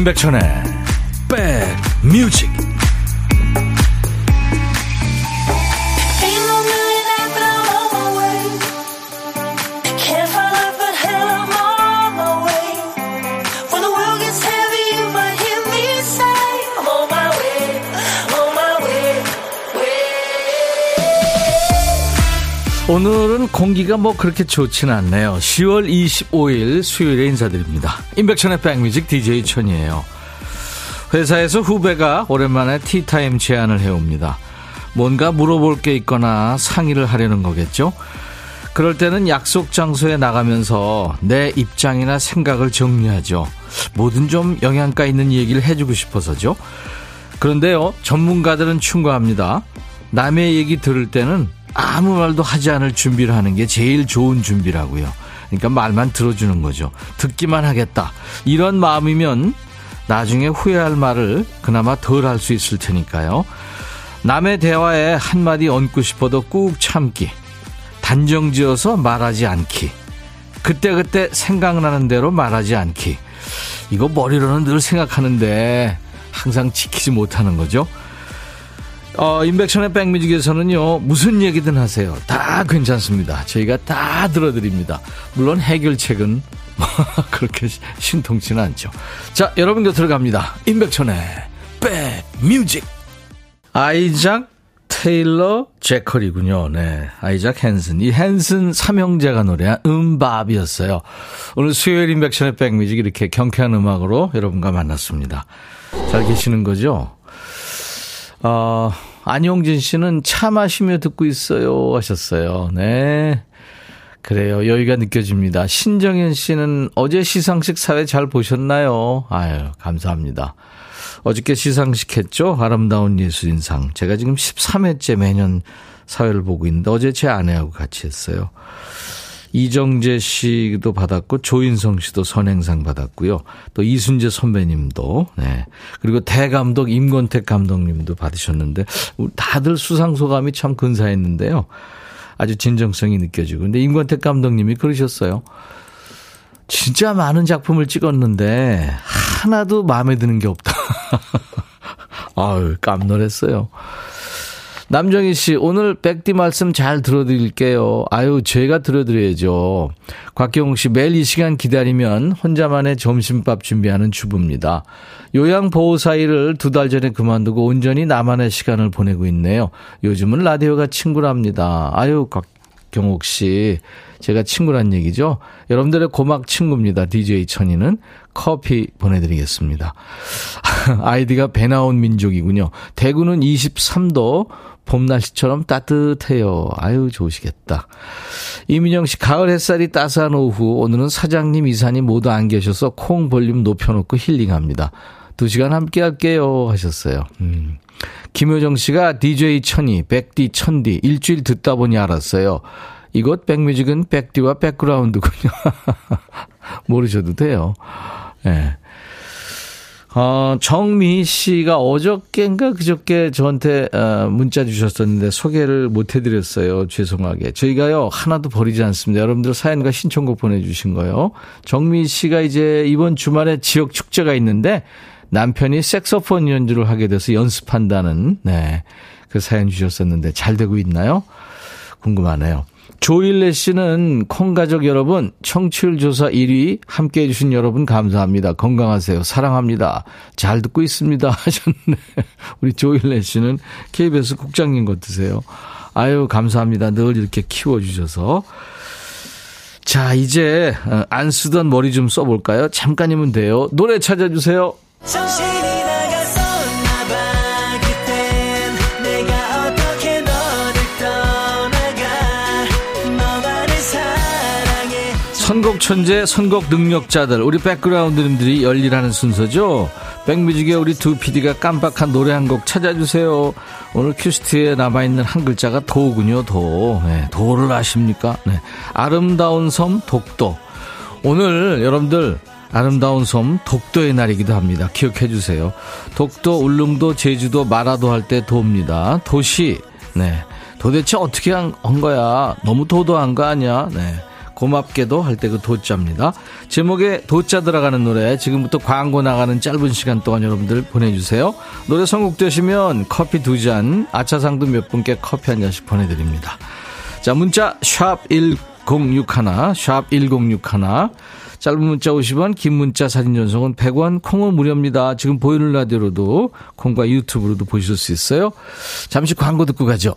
임백천의 백뮤직 오늘은 공기가 뭐 그렇게 좋지는 않네요. 10월 25일 수요일에 인사드립니다. 임백천의 백뮤직 DJ 천이에요. 회사에서 후배가 오랜만에 티타임 제안을 해옵니다. 뭔가 물어볼 게 있거나 상의를 하려는 거겠죠? 그럴 때는 약속 장소에 나가면서 내 입장이나 생각을 정리하죠. 뭐든 좀 영양가 있는 얘기를 해주고 싶어서죠. 그런데요, 전문가들은 충고합니다. 남의 얘기 들을 때는 아무 말도 하지 않을 준비를 하는 게 제일 좋은 준비라고요. 그러니까 말만 들어주는 거죠. 듣기만 하겠다. 이런 마음이면 나중에 후회할 말을 그나마 덜 할 수 있을 테니까요. 남의 대화에 한마디 얹고 싶어도 꾹 참기. 단정 지어서 말하지 않기. 그때그때 생각나는 대로 말하지 않기. 이거 머리로는 늘 생각하는데 항상 지키지 못하는 거죠. 어, 인백션의 백뮤직에서는요, 무슨 얘기든 하세요. 다 괜찮습니다. 저희가 다 들어드립니다. 물론 해결책은 그렇게 신통치는 않죠. 자, 여러분도 들어갑니다. 인백천의 백뮤직. 아이작 테일러 제컬이군요. 네. 아이작 헨슨. 이 헨슨 삼형제가 노래한 음밥이었어요. 오늘 수요일 인백션의 백뮤직 이렇게 경쾌한 음악으로 여러분과 만났습니다. 잘 계시는 거죠? 어, 안용진 씨는 차 마시며 듣고 있어요 하셨어요. 네. 그래요. 여유가 느껴집니다. 신정현 씨는 어제 시상식 사회 잘 보셨나요? 아유, 감사합니다. 어저께 시상식 했죠? 아름다운 예술인상. 제가 지금 13회째 매년 사회를 보고 있는데 어제 제 아내하고 같이 했어요. 이정재 씨도 받았고 조인성 씨도 선행상 받았고요. 또 이순재 선배님도 네. 그리고 대감독 임권택 감독님도 받으셨는데 다들 수상 소감이 참 근사했는데요. 아주 진정성이 느껴지고 근데 임권택 감독님이 그러셨어요. 진짜 많은 작품을 찍었는데 하나도 마음에 드는 게 없다. 아유 깜놀했어요. 남정희 씨, 오늘 백디 말씀 잘 들어드릴게요. 아유, 제가 들어드려야죠. 곽경욱 씨, 매일 이 시간 기다리면 혼자만의 점심밥 준비하는 주부입니다. 요양보호사 일을 두 달 전에 그만두고 온전히 나만의 시간을 보내고 있네요. 요즘은 라디오가 친구랍니다. 아유, 곽경욱 씨. 제가 친구란 얘기죠. 여러분들의 고막 친구입니다. DJ 천이는 커피 보내드리겠습니다. 아이디가 배 나온 민족이군요. 대구는 23도, 봄 날씨처럼 따뜻해요. 아유, 좋으시겠다. 이민영 씨, 가을 햇살이 따스한 오후, 오늘은 사장님, 이사님 모두 안 계셔서 콩 볼륨 높여놓고 힐링합니다. 두 시간 함께 할게요. 하셨어요. 음. 김효정 씨가 DJ 천이, 백디 천디, 일주일 듣다 보니 알았어요. 이곳 백뮤직은 백디와 백그라운드군요. 모르셔도 돼요. 예. 네. 어, 정미 씨가 어저께인가 그저께 저한테 어, 문자 주셨었는데 소개를 못 해드렸어요. 죄송하게. 저희가요, 하나도 버리지 않습니다. 여러분들 사연과 신청곡 보내주신 거요. 정미 씨가 이제 이번 주말에 지역 축제가 있는데 남편이 색소폰 연주를 하게 돼서 연습한다는, 네. 그 사연 주셨었는데 잘 되고 있나요? 궁금하네요. 조일레 씨는 콩가족 여러분 청취율 조사 1위 함께 해 주신 여러분 감사합니다. 건강하세요. 사랑합니다. 잘 듣고 있습니다. 하셨네. 우리 조일레 씨는 KBS 국장님 같으세요. 아유 감사합니다. 늘 이렇게 키워주셔서. 자 이제 어, 안 쓰던 머리 좀 써볼까요? 잠깐이면 돼요. 노래 찾아주세요. 정신이 선곡 천재, 선곡 능력자들, 우리 백그라운드님들이 열일하는 순서죠. 백뮤직에 우리 두 PD가 깜빡한 노래 한 곡 찾아주세요. 오늘 큐시트에 남아있는 한 글자가 도군요, 도. 네, 도를 아십니까? 네. 아름다운 섬 독도. 오늘 여러분들 아름다운 섬 독도의 날이기도 합니다. 기억해 주세요. 독도, 울릉도, 제주도, 마라도 할 때 도입니다. 도시. 네. 도대체 어떻게 한, 한 거야? 너무 도도한 거 아니야? 네. 고맙게도 할 때 그 도자입니다. 제목에 도자 들어가는 노래 지금부터 광고 나가는 짧은 시간 동안 여러분들 보내주세요. 노래 선곡되시면 커피 두 잔, 아차상도 몇 분께 커피 한 잔씩 보내드립니다. 자 문자 샵 1061, 샵 1061. 짧은 문자 50원, 긴 문자 사진 전송은 100원, 콩은 무료입니다. 지금 보이는 라디오로도 콩과 유튜브로도 보실 수 있어요. 잠시 광고 듣고 가죠.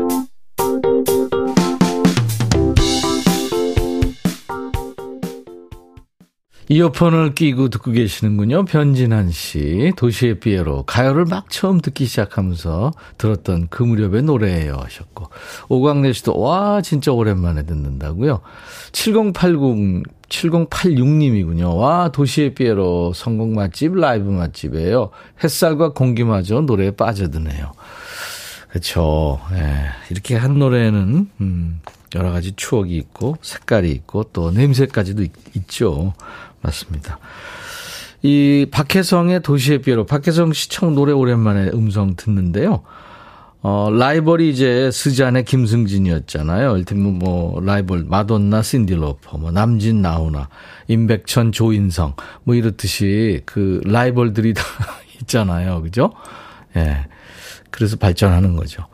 이어폰을 끼고 듣고 계시는군요. 변진환 씨, 도시의 피에로. 가요를 막 처음 듣기 시작하면서 들었던 그 무렵의 노래예요 하셨고. 오광래 씨도, 와, 진짜 오랜만에 듣는다고요. 7080, 7086님이군요. 와, 도시의 피에로. 성공 맛집, 라이브 맛집이에요. 햇살과 공기마저 노래에 빠져드네요. 그렇죠. 예, 이렇게 한 노래는, 음, 여러 가지 추억이 있고, 색깔이 있고, 또 냄새까지도 있, 있죠. 맞습니다. 이 박혜성의 도시의 삐로 박혜성 씨참 노래 오랜만에 음성 듣는데요. 어, 라이벌이 이제 스잔의 김승진이었잖아요. 일테면 뭐, 라이벌, 마돈나, 신디로퍼, 뭐, 남진, 나훈아, 임백천, 조인성, 뭐, 이렇듯이 그 라이벌들이 다 있잖아요. 그죠? 예. 그래서 발전하는 거죠.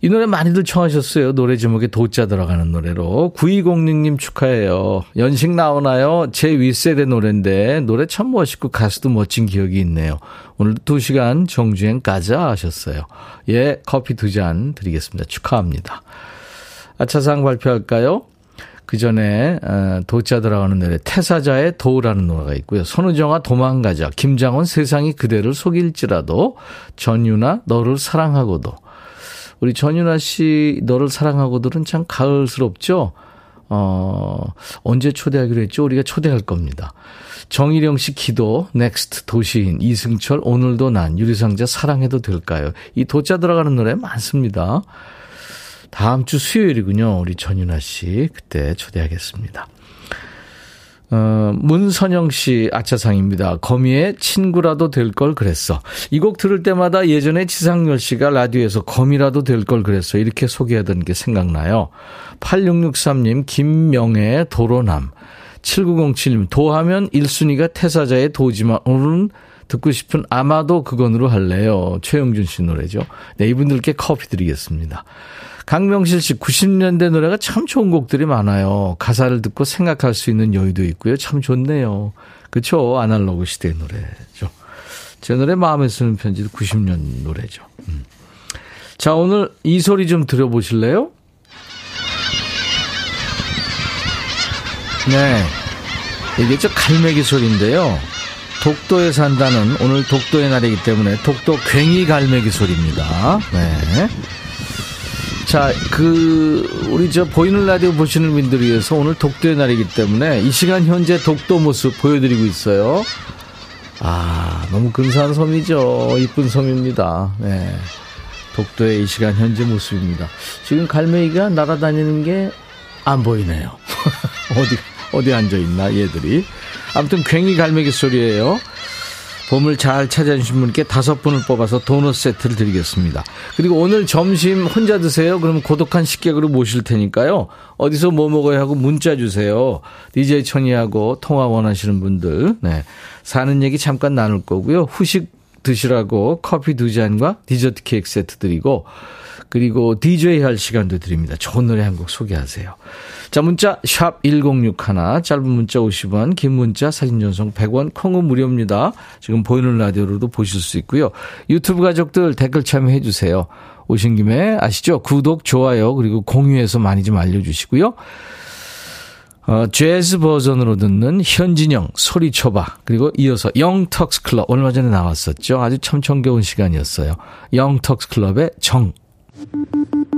이 노래 많이들 청하셨어요. 노래 제목에 도자 들어가는 노래로. 9206님 축하해요. 연식 나오나요? 제 윗세대 노래인데 노래 참 멋있고 가수도 멋진 기억이 있네요. 오늘도 2시간 정주행 가자 하셨어요. 예, 커피 두 잔 드리겠습니다. 축하합니다. 아차상 발표할까요? 그 전에 어, 도자 들어가는 노래 태사자의 도우라는 노래가 있고요. 손우정아 도망가자. 김장원 세상이 그대를 속일지라도 전유나 너를 사랑하고도 우리 전윤아 씨 너를 사랑하고들은 참 가을스럽죠. 어, 언제 초대하기로 했죠? 우리가 초대할 겁니다. 정일영 씨 기도, 넥스트 도시인, 이승철, 오늘도 난, 유리상자 사랑해도 될까요? 이 도자 들어가는 노래 많습니다. 다음 주 수요일이군요. 우리 전윤아 씨. 그때 초대하겠습니다. 어, 문선영 씨 아차상입니다. 거미의 친구라도 될 걸 그랬어. 이 곡 들을 때마다 예전에 지상렬 씨가 라디오에서 거미라도 될 걸 그랬어. 이렇게 소개하던 게 생각나요. 8663님, 김명애 도로남. 7907님, 도하면 1순위가 태사자의 도지만 오늘은 듣고 싶은 아마도 그건으로 할래요. 최영준 씨 노래죠. 네, 이분들께 커피 드리겠습니다. 강명실 씨 90년대 노래가 참 좋은 곡들이 많아요. 가사를 듣고 생각할 수 있는 여유도 있고요. 참 좋네요. 그렇죠. 아날로그 시대의 노래죠. 제 노래 마음에 쓰는 편지도 90년 노래죠. 음. 자, 오늘 이 소리 좀 들어보실래요? 네. 이게 저 갈매기 소리인데요. 독도에 산다는 오늘 독도의 날이기 때문에 독도 괭이 갈매기 소리입니다. 네. 자, 그, 우리 저 보이는 라디오 보시는 분들 위해서 오늘 독도의 날이기 때문에 이 시간 현재 독도 모습 보여드리고 있어요. 아, 너무 근사한 섬이죠. 이쁜 섬입니다. 네. 독도의 이 시간 현재 모습입니다. 지금 갈매기가 날아다니는 게 안 보이네요. 어디, 어디 앉아 있나, 얘들이. 아무튼 괭이 갈매기 소리예요. 봄을 잘 찾아주신 분께 다섯 분을 뽑아서 도넛 세트를 드리겠습니다. 그리고 오늘 점심 혼자 드세요? 그러면 고독한 식객으로 모실 테니까요. 어디서 뭐 먹어야 하고 문자 주세요. DJ 천이하고 통화 원하시는 분들. 네. 사는 얘기 잠깐 나눌 거고요. 후식 드시라고 커피 두 잔과 디저트 케이크 세트 드리고 그리고 DJ 할 시간도 드립니다. 좋은 노래 한 곡 소개하세요. 자, 문자 샵 1061, 짧은 문자 50원, 긴 문자 사진 전송 100원, 콩은 무료입니다. 지금 보이는 라디오로도 보실 수 있고요. 유튜브 가족들 댓글 참여해 주세요. 오신 김에 아시죠? 구독, 좋아요, 그리고 공유해서 많이 좀 알려주시고요. 어, 재즈 버전으로 듣는 현진영 소리쳐봐 그리고 이어서 영턱스 클럽 얼마 전에 나왔었죠 아주 참 정겨운 시간이었어요 영턱스 클럽의 정 Thank you.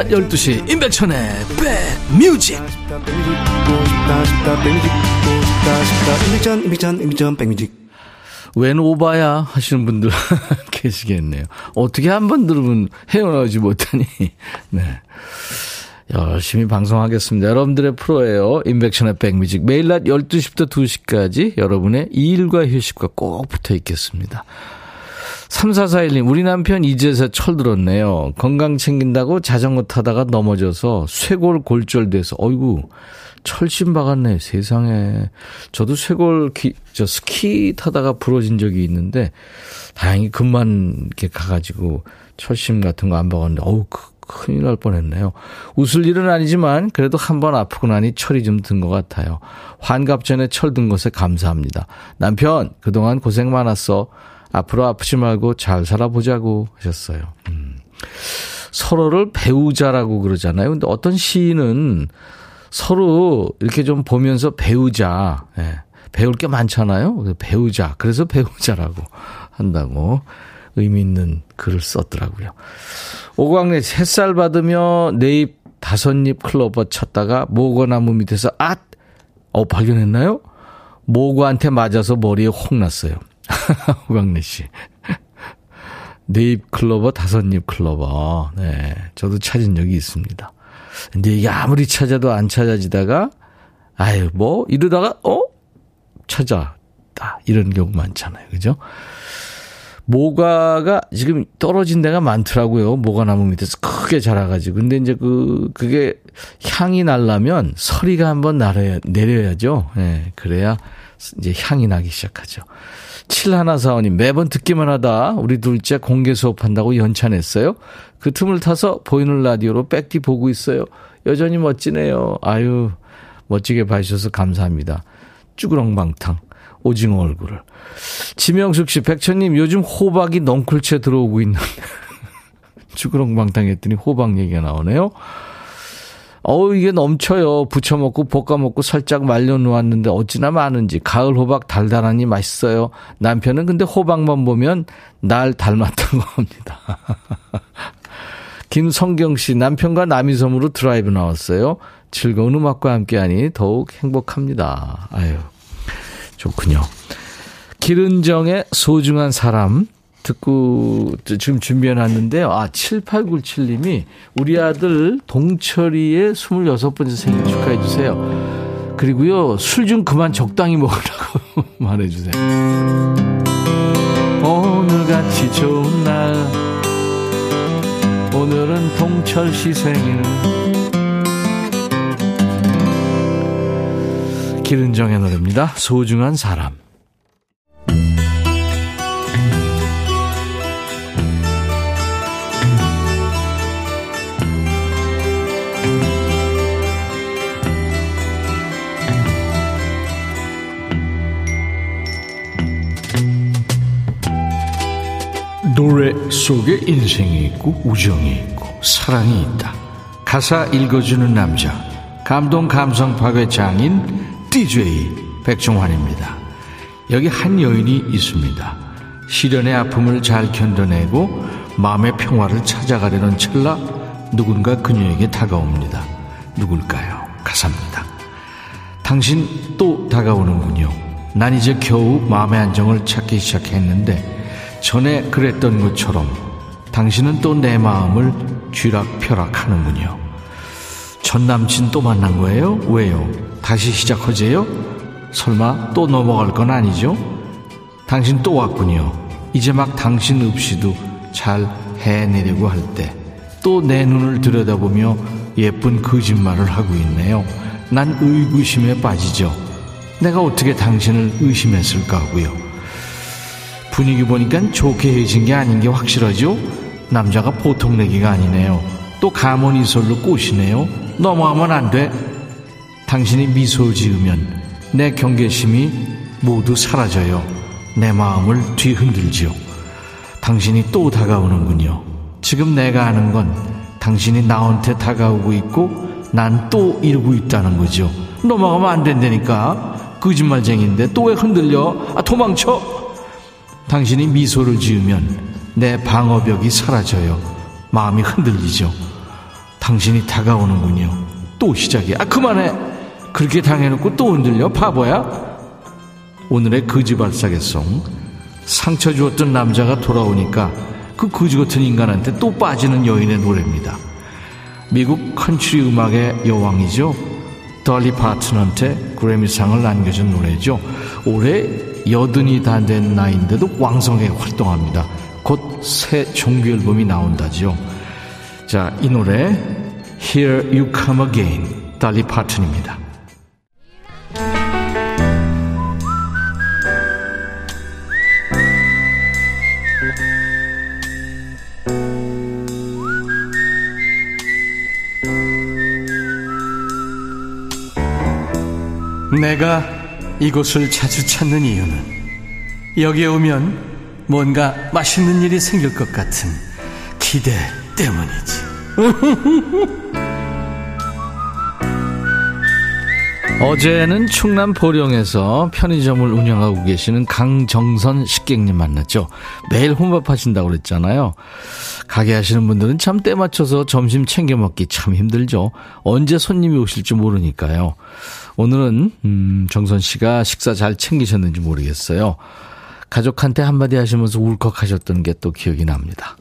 낮 12시 임백천의 백뮤직 웬 오바야 하시는 분들 계시겠네요. 어떻게 한 번 들으면 헤어나오지 못하니. 네. 열심히 방송하겠습니다. 여러분들의 프로예요. 인백션의 백뮤직. 매일 낮 12시부터 2시까지 여러분의 일과 휴식과 꼭 붙어 있겠습니다. 3441님, 우리 남편 이제서 철들었네요. 건강 챙긴다고 자전거 타다가 넘어져서 쇄골 골절돼서, 어이구, 철심 박았네, 세상에. 저도 쇄골, 기, 저 스키 타다가 부러진 적이 있는데, 다행히 금만 이렇게 가가지고 철심 같은 거 안 박았는데, 어우, 그, 큰일 날 뻔했네요. 웃을 일은 아니지만, 그래도 한 번 아프고 나니 철이 좀 든 것 같아요. 환갑 전에 철 든 것에 감사합니다. 남편, 그동안 고생 많았어. 앞으로 아프지 말고 잘 살아보자고 하셨어요. 음. 서로를 배우자라고 그러잖아요. 근데 어떤 시인은 서로 이렇게 좀 보면서 배우자. 예. 배울 게 많잖아요. 배우자. 그래서 배우자라고 한다고 의미 있는 글을 썼더라고요. 오광래 햇살 받으며 네잎 다섯 잎 클로버 쳤다가 모거나무 밑에서 앗! 어, 발견했나요? 모구한테 맞아서 머리에 홍 났어요. 오광래 씨. 네잎 클로버, 다섯 잎 클로버. 네. 저도 찾은 적이 있습니다. 근데 이게 아무리 찾아도 안 찾아지다가, 아유, 뭐, 이러다가, 어? 찾아. 다 이런 경우 많잖아요. 그죠? 모과가 지금 떨어진 데가 많더라고요. 모과 나무 밑에서 크게 자라가지고. 근데 이제 그, 그게 향이 날라면 서리가 한번 날아야, 내려야죠. 예, 네, 그래야 이제 향이 나기 시작하죠. 7145님, 매번 듣기만 하다 우리 둘째 공개 수업한다고 연찬했어요. 그 틈을 타서 보이는 라디오로 백디 보고 있어요. 여전히 멋지네요. 아유, 멋지게 봐주셔서 감사합니다. 쭈그렁방탕, 오징어 얼굴을. 지명숙 씨, 백천님, 요즘 호박이 넝쿨채 들어오고 있는데. 쭈그렁방탕 했더니 호박 얘기가 나오네요. 어우, 이게 넘쳐요. 부쳐 먹고 볶아 먹고 살짝 말려 놓았는데 어찌나 많은지. 가을 호박 달달하니 맛있어요. 남편은 근데 호박만 보면 날 닮았다고 합니다. 김성경 씨, 남편과 남이섬으로 드라이브 나왔어요. 즐거운 음악과 함께하니 더욱 행복합니다. 아유, 좋군요. 기른정의 소중한 사람 듣고 지금 준비해 놨는데요. 아, 7897님이 우리 아들 동철이의 26번째 생일 축하해 주세요. 그리고요, 술 좀 그만 적당히 먹으라고 말해 주세요. 오늘같이 좋은 날 오늘은 동철 씨 생일 기른정의 노래입니다. 소중한 사람 노래 속에 인생이 있고 우정이 있고 사랑이 있다. 가사 읽어주는 남자 감동 감성 파괴 장인 DJ 백종환입니다. 여기 한 여인이 있습니다. 시련의 아픔을 잘 견뎌내고 마음의 평화를 찾아가려는 찰나 누군가 그녀에게 다가옵니다. 누굴까요? 가사입니다. 당신 또 다가오는군요. 난 이제 겨우 마음의 안정을 찾기 시작했는데 전에 그랬던 것처럼 당신은 또 내 마음을 쥐락펴락하는군요. 전 남친 또 만난 거예요? 왜요? 다시 시작하재요? 설마 또 넘어갈 건 아니죠? 당신 또 왔군요. 이제 막 당신 없이도 잘 해내려고 할 때 또 내 눈을 들여다보며 예쁜 거짓말을 하고 있네요. 난 의구심에 빠지죠. 내가 어떻게 당신을 의심했을까 하고요. 분위기 보니까 좋게 해진 게 아닌 게 확실하죠? 남자가 보통 내기가 아니네요. 또 가문 이 솔로 꼬시네요. 넘어가면 안 돼. 당신이 미소 지으면 내 경계심이 모두 사라져요. 내 마음을 뒤흔들지요. 당신이 또 다가오는군요. 지금 내가 아는 건 당신이 나한테 다가오고 있고 난 또 이러고 있다는 거죠. 넘어가면 안 된다니까. 거짓말쟁인데 또 왜 흔들려? 아, 도망쳐! 당신이 미소를 지으면 내 방어벽이 사라져요. 마음이 흔들리죠. 당신이 다가오는군요. 또 시작이야. 아, 그만해! 그렇게 당해놓고 또 흔들려? 바보야? 오늘의 거지발싸개송. 상처 주었던 남자가 돌아오니까 그 거지 같은 인간한테 또 빠지는 여인의 노래입니다. 미국 컨트리 음악의 여왕이죠. 돌리 파튼한테 그래미상을 남겨준 노래죠. 올해 여든이 다 된 나이인데도 왕성하게 활동합니다. 곧 새 정규 앨범이 나온다죠. 자, 이 노래 Here You Come Again 달리 파튼입니다. 내가 이곳을 자주 찾는 이유는 여기에 오면 뭔가 맛있는 일이 생길 것 같은 기대 때문이지. 어제는 충남 보령에서 편의점을 운영하고 계시는 강정선 식객님 만났죠. 매일 혼밥하신다고 그랬잖아요. 가게 하시는 분들은 참 때 맞춰서 점심 챙겨 먹기 참 힘들죠. 언제 손님이 오실지 모르니까요. 오늘은 음, 정선 씨가 식사 잘 챙기셨는지 모르겠어요. 가족한테 한마디 하시면서 울컥하셨던 게 또 기억이 납니다.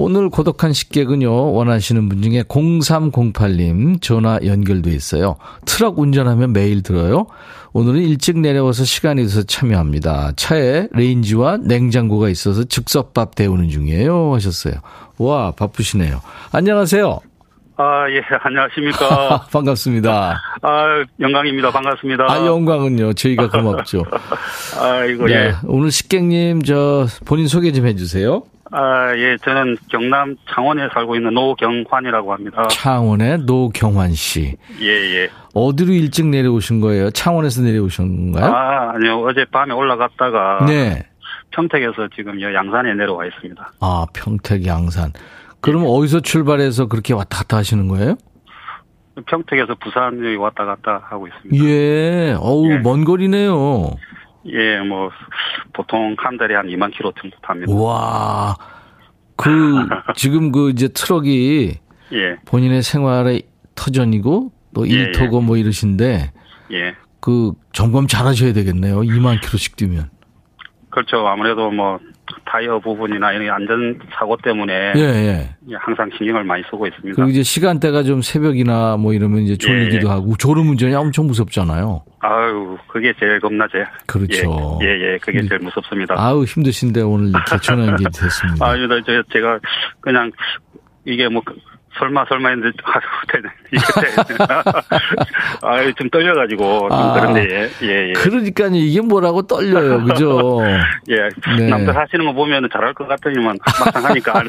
오늘 고독한 식객은요, 원하시는 분 중에 0308님 전화 연결돼 있어요. 트럭 운전하면 매일 들어요. 오늘은 일찍 내려와서 시간이 있어서 참여합니다. 차에 레인지와 냉장고가 있어서 즉석밥 데우는 중이에요. 하셨어요. 와, 바쁘시네요. 안녕하세요. 아, 예, 안녕하십니까. 반갑습니다. 아, 영광입니다. 반갑습니다. 아, 영광은요. 저희가 고맙죠. 아이고, 예. 오늘 식객님, 저, 본인 소개 좀 해주세요. 아, 예, 저는 경남 창원에 살고 있는 노경환이라고 합니다. 창원의 노경환 씨. 예, 예. 어디로 일찍 내려오신 거예요? 창원에서 내려오신 건가요? 아, 아니요. 어제 밤에 올라갔다가. 네. 평택에서 지금 양산에 내려와 있습니다. 아, 평택 양산. 그럼 예. 어디서 출발해서 그렇게 왔다 갔다 하시는 거예요? 평택에서 부산 여 왔다 갔다 하고 있습니다. 예. 어우, 예. 먼 거리네요. 예, 뭐 보통 한 달에 한 2만 킬로 정도 탑니다. 와, 그 지금 그 이제 트럭이 예. 본인의 생활의 터전이고 또 일터고 예, 예. 뭐 이러신데 예. 그 점검 잘 하셔야 되겠네요. 2만 킬로씩 뛰면. 그렇죠. 아무래도 뭐 타이어 부분이나 이런 안전 사고 때문에 예, 예. 항상 신경을 많이 쓰고 있습니다. 그리고 이제 시간대가 좀 새벽이나 뭐 이러면 이제 졸리기도 예, 예. 하고 졸음 운전이 엄청 무섭잖아요. 아유, 그게 제일 겁나죠. 그렇죠. 예, 예, 예 그게 제일 무섭습니다. 아유, 힘드신데 오늘 이렇게 전화 연결이 됐습니다. 아유, 제가 그냥 이게 뭐 설마 설마 했는데 아유 좀 떨려가지고 좀 아, 그런데 예, 예. 그러니까요. 이게 뭐라고 떨려요. 그죠? 예. 네. 남들 하시는 거 보면 잘할 것 같더니만 막상 하니까.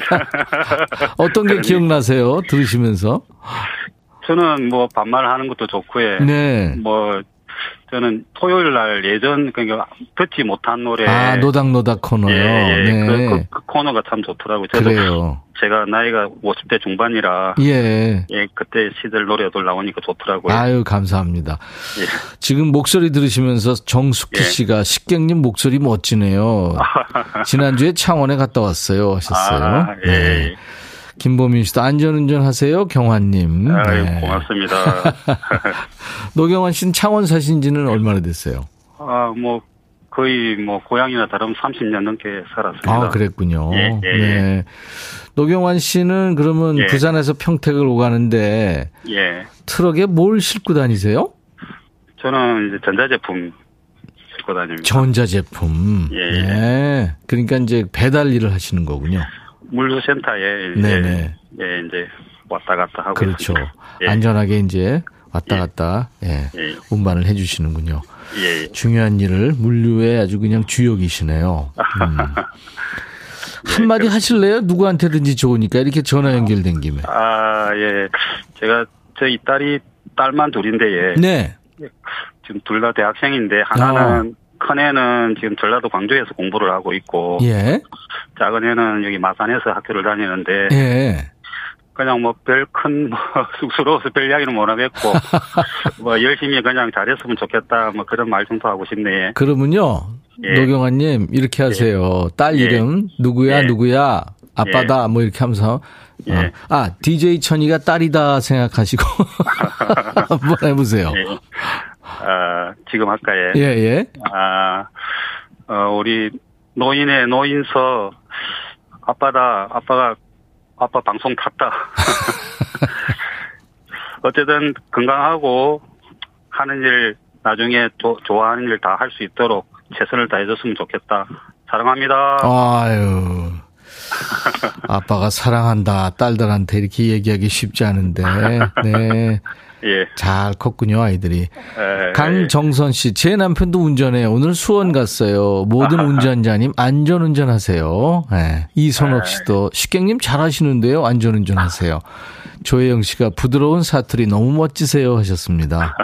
어떤 게 기억나세요? 들으시면서? 저는 뭐 반말하는 것도 좋고요. 네. 뭐 저는 토요일 날 예전 그러니까 듣지 못한 노래 아 노닥 노닥 코너요. 예, 예. 네. 그, 그, 그, 코너가 참 좋더라고요. 그래요. 제가 나이가 50대 중반이라 예. 예 그때 시절 노래들 나오니까 좋더라고요. 아유 감사합니다. 예. 지금 목소리 들으시면서 정숙희 예. 씨가 식객님 목소리 멋지네요. 지난주에 창원에 갔다 왔어요 하셨어요. 아, 예. 네. 김보민 씨도 안전운전 하세요, 경환님. 아유, 네. 고맙습니다. 노경환 씨는 창원 사신 지는 얼마나 됐어요? 아, 뭐, 거의 뭐, 고향이나 다름 30년 넘게 살았습니다. 아, 그랬군요. 예, 예, 네. 예. 노경환 씨는 그러면 예. 부산에서 평택을 오가는데. 예. 트럭에 뭘 싣고 다니세요? 저는 이제 전자제품 싣고 다닙니다. 전자제품. 예. 예. 네. 그러니까 이제 배달 일을 하시는 거군요. 물류센터에 이제, 네네. 예, 이제 왔다 갔다 하고 그렇죠. 예. 안전하게 이제 왔다 예. 갔다 예. 예. 운반을 해주시는군요. 예. 중요한 일을 물류에 아주 그냥 주역이시네요. 음. 한마디 하실래요? 누구한테든지 좋으니까 이렇게 전화 연결된 김에. 아, 예. 제가 저희 딸이 딸만 둘인데 예. 네. 지금 둘 다 대학생인데 하나는 큰 애는 지금 전라도 광주에서 공부를 하고 있고 예. 작은 애는 여기 마산에서 학교를 다니는데 예. 그냥 뭐 별 큰 뭐 쑥스러워서 별 이야기는 못 하겠고 뭐 열심히 그냥 잘했으면 좋겠다 뭐 그런 말 정도 하고 싶네. 그러면요. 예. 노경환님, 이렇게 하세요. 딸 예. 이름, 누구야, 예. 누구야, 아빠다, 뭐 이렇게 하면서. 예. 어. 아, DJ 천이가 딸이다 생각하시고. 한번 해보세요. 예. 아, 지금 할까요? 예, 예. 아, 어, 우리 노인의 노인서 아빠다, 아빠가, 아빠 방송 탔다. 어쨌든 건강하고 하는 일, 나중에 조, 좋아하는 일 다 할 수 있도록 최선을 다해줬으면 좋겠다. 사랑합니다. 아유. 아빠가 사랑한다. 딸들한테 이렇게 얘기하기 쉽지 않은데. 네. 예. 잘 컸군요, 아이들이. 에, 강정선 씨, 제 남편도 운전해요. 오늘 수원 갔어요. 모든 운전자님 안전 운전 하세요. 네. 이선옥 씨도 식객님 잘 하시는데요. 안전 운전 하세요. 조혜영 씨가 부드러운 사투리 너무 멋지세요 하셨습니다.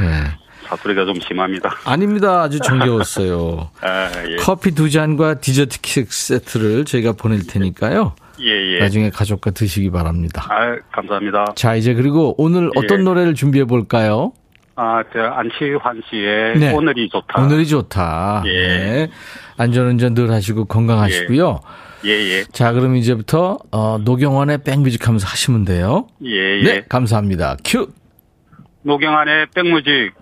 네. 사투리가 좀 심합니다. 아닙니다. 아주 정겨웠어요. 아, 예. 커피 두 잔과 디저트 케이크 세트를 저희가 보낼 테니까요. 예, 예. 나중에 가족과 드시기 바랍니다. 아, 감사합니다. 자, 이제 그리고 오늘 어떤 예. 노래를 준비해 볼까요? 아, 저 안치환 씨의 네. 오늘이 좋다. 오늘이 좋다. 예. 네. 안전운전 늘 하시고 건강하시고요. 예, 예. 자, 그럼 이제부터 어, 노경원의 백뮤직 하면서 하시면 돼요. 예, 예. 네, 감사합니다. 큐. 노경환의 백무직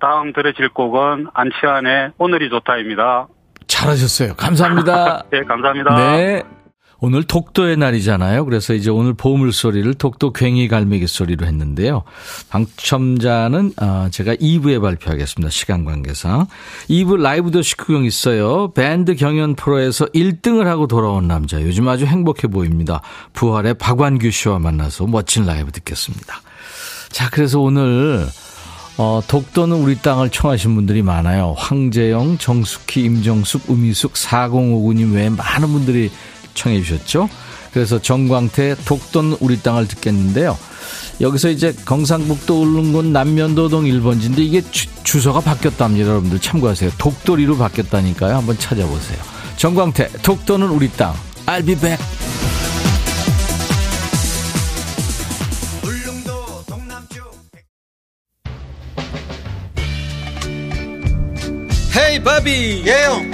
다음 들으실 곡은 안치환의 오늘이 좋다입니다. 잘하셨어요. 감사합니다. 네, 감사합니다. 네. 오늘 독도의 날이잖아요. 그래서 이제 오늘 보물 소리를 독도 괭이 갈매기 소리로 했는데요. 당첨자는 어, 제가 2부에 발표하겠습니다. 시간 관계상. 2부 라이브 더시 구경 있어요. 밴드 경연 프로에서 1등을 하고 돌아온 남자. 요즘 아주 행복해 보입니다. 부활의 박완규 씨와 만나서 멋진 라이브 듣겠습니다. 자, 그래서 오늘 어, 독도는 우리 땅을 청하신 분들이 많아요. 황재영, 정숙희, 임정숙, 우미숙, 4059님 외에 많은 분들이 청해 주셨죠. 그래서 정광태 독도는 우리 땅을 듣겠는데요. 여기서 이제 경상북도 울릉군 남면도동 1번지인데 이게 주, 소가 바뀌었답니다. 여러분들 참고하세요. 독도리로 바뀌었다니까요. 한번 찾아보세요. 정광태 독도는 우리 땅. I'll be back. 헤이 바비 예영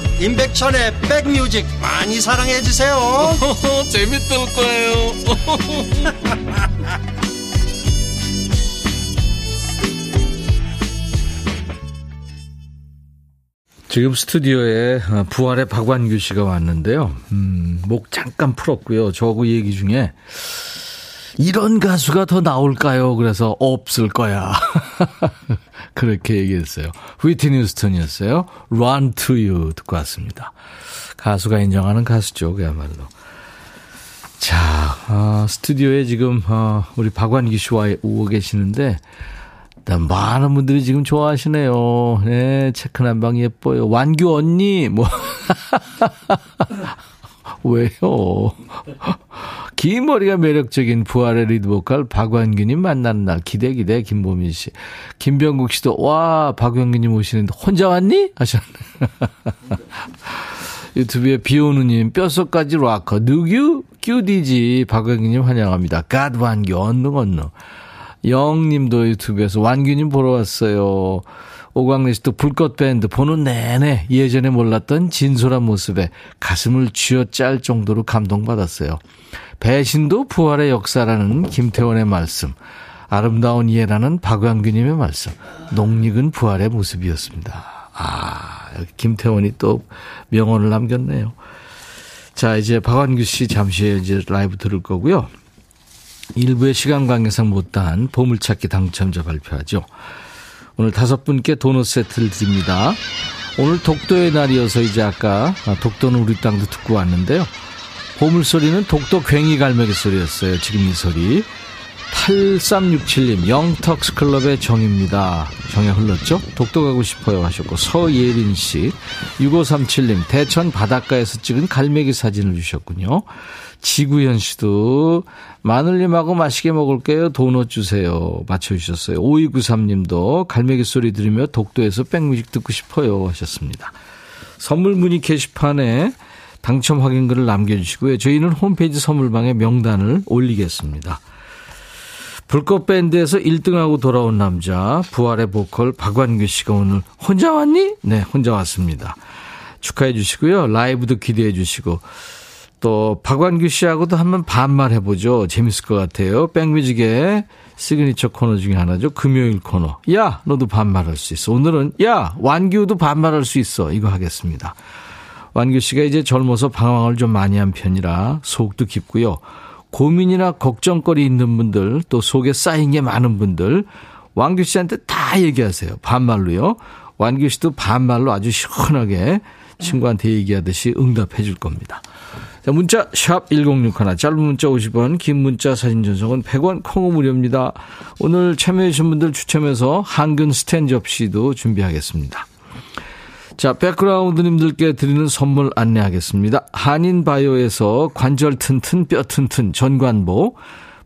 임백천의 백뮤직 많이 사랑해 주세요 재밌을 거예요 지금 스튜디오에 어, 부활의 박완규 씨가 왔는데요. 음, 목 잠깐 풀었고요. 저하고 얘기 중에 이런 가수가 더 나올까요? 그래서 없을 거야. 그렇게 얘기했어요. 휘트니 휴스턴이었어요. Run to You 듣고 왔습니다. 가수가 인정하는 가수죠. 그야말로. 자, 어, 스튜디오에 지금 어, 우리 박완기 씨와 오고 계시는데 일단 많은 분들이 지금 좋아하시네요. 네, 체크 남방 예뻐요. 완규 언니 뭐 왜요? 긴 머리가 매력적인 부활의 리드 보컬 박완규님 만나는 날 기대 기대 김보민 씨, 김병국 씨도 와 박완규님 오시는데 혼자 왔니? 하셨네. 유튜브에 비오누님 뼛속까지 락커 누규 큐디지 박완규님 환영합니다. 갓 완규 언능 언능. 영님도 유튜브에서 완규님 보러 왔어요. 오광래 씨도 불꽃 밴드 보는 내내 예전에 몰랐던 진솔한 모습에 가슴을 쥐어짤 정도로 감동받았어요. 배신도 부활의 역사라는 김태원의 말씀. 아름다운 이해라는 박완규님의 말씀. 농익은 부활의 모습이었습니다. 아, 김태원이 또 명언을 남겼네요. 자, 이제 박완규 씨 잠시 이제 라이브 들을 거고요. 일부의 시간 관계상 못다한 보물찾기 당첨자 발표하죠. 오늘 다섯 분께 도넛 세트를 드립니다. 오늘 독도의 날이어서 이제 아까 독도는 우리 땅도 듣고 왔는데요. 보물소리는 독도 괭이 갈매기 소리였어요. 지금 이 소리. 8367님, 영턱스클럽의 정입니다. 정에 흘렀죠? 독도 가고 싶어요 하셨고, 서예린 씨, 6537님, 대천 바닷가에서 찍은 갈매기 사진을 주셨군요. 지구현 씨도, 마늘님하고 맛있게 먹을게요. 도넛 주세요. 맞춰주셨어요. 5293님도 갈매기 소리 들으며 독도에서 백뮤직 듣고 싶어요 하셨습니다. 선물 문의 게시판에 당첨 확인글을 남겨주시고요. 저희는 홈페이지 선물방에 명단을 올리겠습니다. 불꽃 밴드에서 1등하고 돌아온 남자 부활의 보컬 박완규 씨가 오늘 혼자 왔니? 네, 혼자 왔습니다. 축하해 주시고요. 라이브도 기대해 주시고 또 박완규 씨하고도 한번 반말 해 보죠. 재밌을 것 같아요. 백뮤직의 시그니처 코너 중에 하나죠. 금요일 코너. 야, 너도 반말할 수 있어. 오늘은 야, 완규도 반말할 수 있어. 이거 하겠습니다. 완규 씨가 이제 젊어서 방황을 좀 많이 한 편이라 속도 깊고요. 고민이나 걱정거리 있는 분들, 또 속에 쌓인 게 많은 분들, 완규 씨한테 다 얘기하세요. 반말로요. 왕규 씨도 반말로 아주 시원하게 친구한테 얘기하듯이 응답해 줄 겁니다. 자, 문자 샵 1061, 짧은 문자 50원, 긴 문자 사진 전송은 100원, 콩은 무료입니다. 오늘 참여해 주신 분들 추첨해서 한균 스탠 접시도 준비하겠습니다. 자, 백그라운드님들께 드리는 선물 안내하겠습니다. 한인바이오에서 관절 튼튼 뼈 튼튼 전관보,